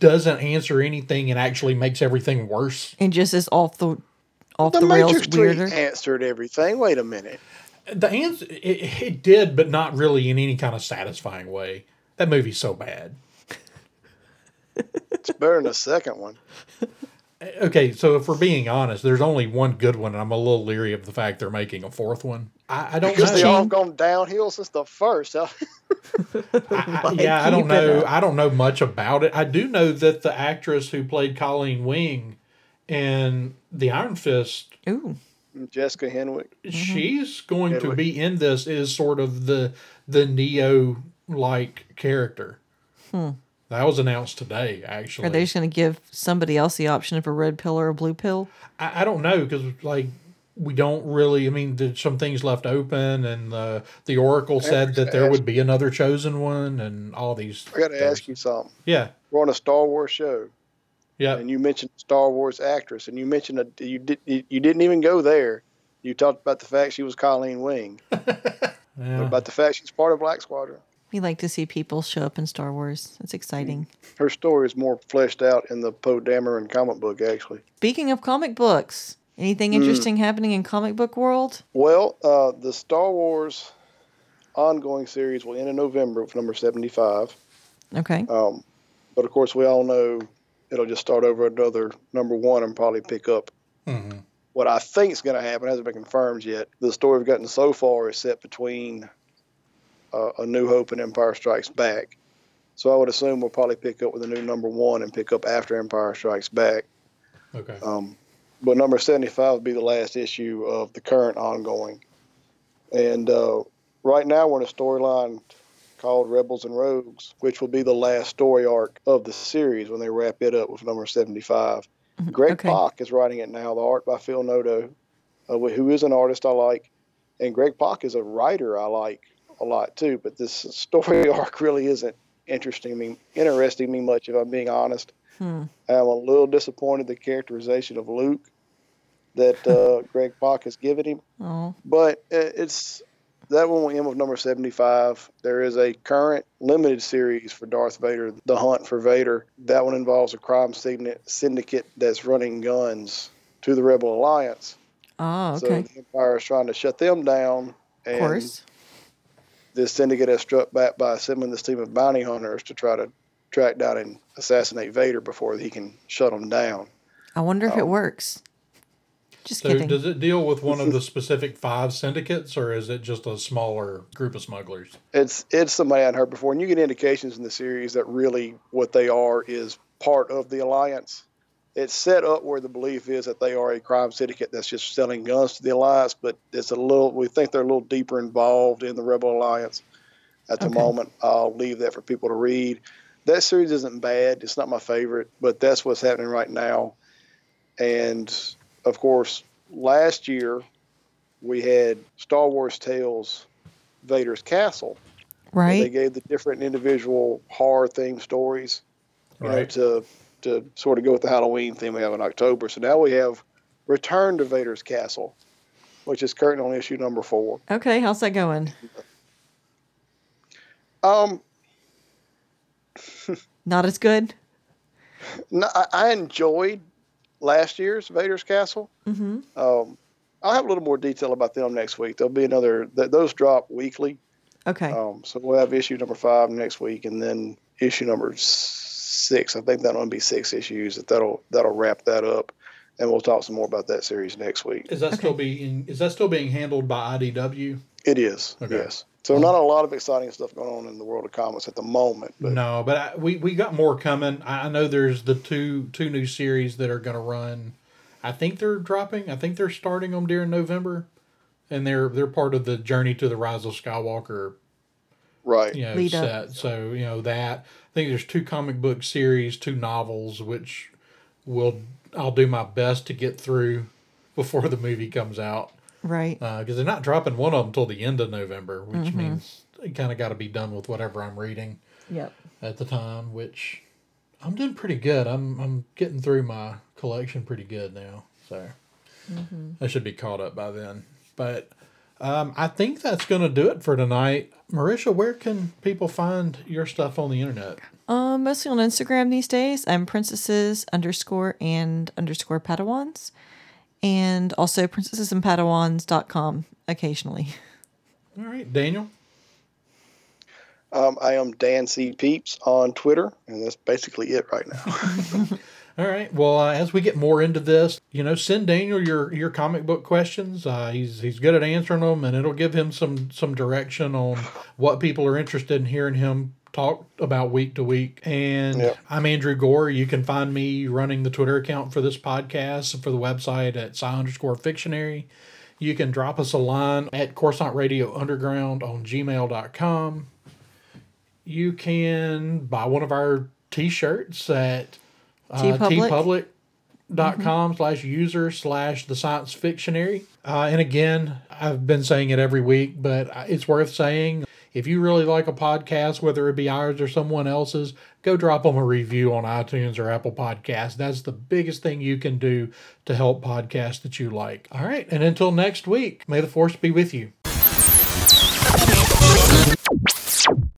doesn't answer anything and actually makes everything worse And just is off the off The, the, rails Matrix 3 weirder. answered everything. Wait a minute. The answer it, it did but not really in any kind of satisfying way that movie's so bad It's better than the second one. okay so if we're being honest there's only one good one and i'm a little leery of the fact they're making a fourth one i, I don't Because know they all gone downhill since the first. I, I- yeah, I don't know. I don't know much about it. I do know that the actress who played Colleen Wing in The Iron Fist, Ooh. Jessica Henwick. Mm-hmm. she's going to be in this is sort of the the Neo like character. Hmm. That was announced today, actually. Are they just going to give somebody else the option of a red pill or a blue pill? I, I don't know because like we don't really. I mean, there's some things left open, and the the Oracle said that there would be another chosen one, and all these. I got to ask you something. Yeah, We're on a Star Wars show, yeah. and you mentioned Star Wars actress, and you mentioned a, you did you, you didn't even go there. You talked about the fact she was Colleen Wing, yeah. about the fact she's part of Black Squadron. We like to see people show up in Star Wars. It's exciting. Her story is more fleshed out in the Poe Dameron comic book, actually. Speaking of comic books, anything interesting happening in comic book world? Well, uh, the Star Wars ongoing series will end in November with number 75. Okay. Um, but of course, we all know it'll just start over another number one and probably pick up. Mhm. What I think is going to happen hasn't been confirmed yet. The story we've gotten so far is set between uh, A New Hope and Empire Strikes Back. So I would assume we'll probably pick up with a new number one and pick up after Empire Strikes Back. Okay. Um, but number 75 would be the last issue of the current ongoing. And uh, right now we're in a storyline called Rebels and Rogues, which will be the last story arc of the series when they wrap it up with number 75. Greg Okay. Pak is writing it now, the art by Phil Noto, uh, who is an artist I like. And Greg Pak is a writer I like a lot too, but this story arc really isn't interesting me, interesting me much, if I'm being honest. Hmm. I'm a little disappointed the characterization of Luke that uh, Greg Pak has given him, Oh. but it's that one will end with number 75. There is a current limited series for Darth Vader, The Hunt for Vader. That one involves a crime syndicate that's running guns to the Rebel Alliance. Oh, So the Empire is trying to shut them down. of And course. this syndicate has struck back by assembling this team of bounty hunters to try to track down and assassinate Vader before he can shut them down. I wonder if it um, works. Just So kidding. does it deal with one of the specific five syndicates, or is it just a smaller group of smugglers? It's it's somebody I hadn't heard before, and you get indications in the series that really what they are is part of the alliance. It's set up where the belief is that they are a crime syndicate that's just selling guns to the alliance, but it's a little. We think they're a little deeper involved in the rebel alliance. At the Okay. moment, I'll leave that for people to read. That series isn't bad. It's not my favorite, but that's what's happening right now. And of course, last year we had Star Wars Tales, Vader's Castle Right. They gave the different individual horror themed stories, you know, Right. to to sort of go with the Halloween theme we have in October. So now we have Return to Vader's Castle, which is currently on issue number four. Okay. How's that going? Um, Not as good? no, I, I enjoyed last year's Vader's Castle. Mm-hmm. Um, I'll have a little more detail about them next week. There'll be another. Th- those drop weekly. Okay. Um, so we'll have issue number five next week, and then issue number six. I think that'll be six issues. That that'll that'll wrap that up. and we'll talk some more about that series next week. Is that still being is that still being handled by IDW? It is, Okay. yes. So not a lot of exciting stuff going on in the world of comics at the moment, but No, but I, we we got more coming. I I know there's the two two new series that are going to run. I think they're dropping. I think they're starting them during November, and they're they're part of the Journey to the Rise of Skywalker right. you know set. So you know that I think there's two comic book series, two novels, which will I'll do my best to get through before the movie comes out Right. because they're not dropping one of them until the end of November, which means I kind of got to be done with whatever I'm reading Yep. at the time, which I'm doing pretty good. I'm I'm getting through my collection pretty good now, so I should be caught up by then. But um, I think that's going to do it for tonight. Marisha, where can people find your stuff on the internet? Um, mostly on Instagram these days. I'm princesses underscore and underscore padawans. And also princessesandpadawans.com occasionally. All right, Daniel. Um, I am Dan C. Peeps on Twitter, and that's basically it right now. All right. Well, uh, as we get more into this, you know, send Daniel your your comic book questions. Uh, he's he's good at answering them, and it'll give him some some direction on what people are interested in hearing him talk about week to week. And Yep. I'm Andrew Gore. You can find me running the Twitter account for this podcast and for the website at sci underscore fictionary. You can drop us a line at Coruscant Radio Underground on gmail.com. You can buy one of our t-shirts at uh, TeePublic. teepublic.com slash user slash the science fictionary. Uh, and again, I've been saying it every week, but it's worth saying. If you really like a podcast, whether it be ours or someone else's, go drop them a review on iTunes or Apple Podcasts. That's the biggest thing you can do to help podcasts that you like. All right. And until next week, may the force be with you.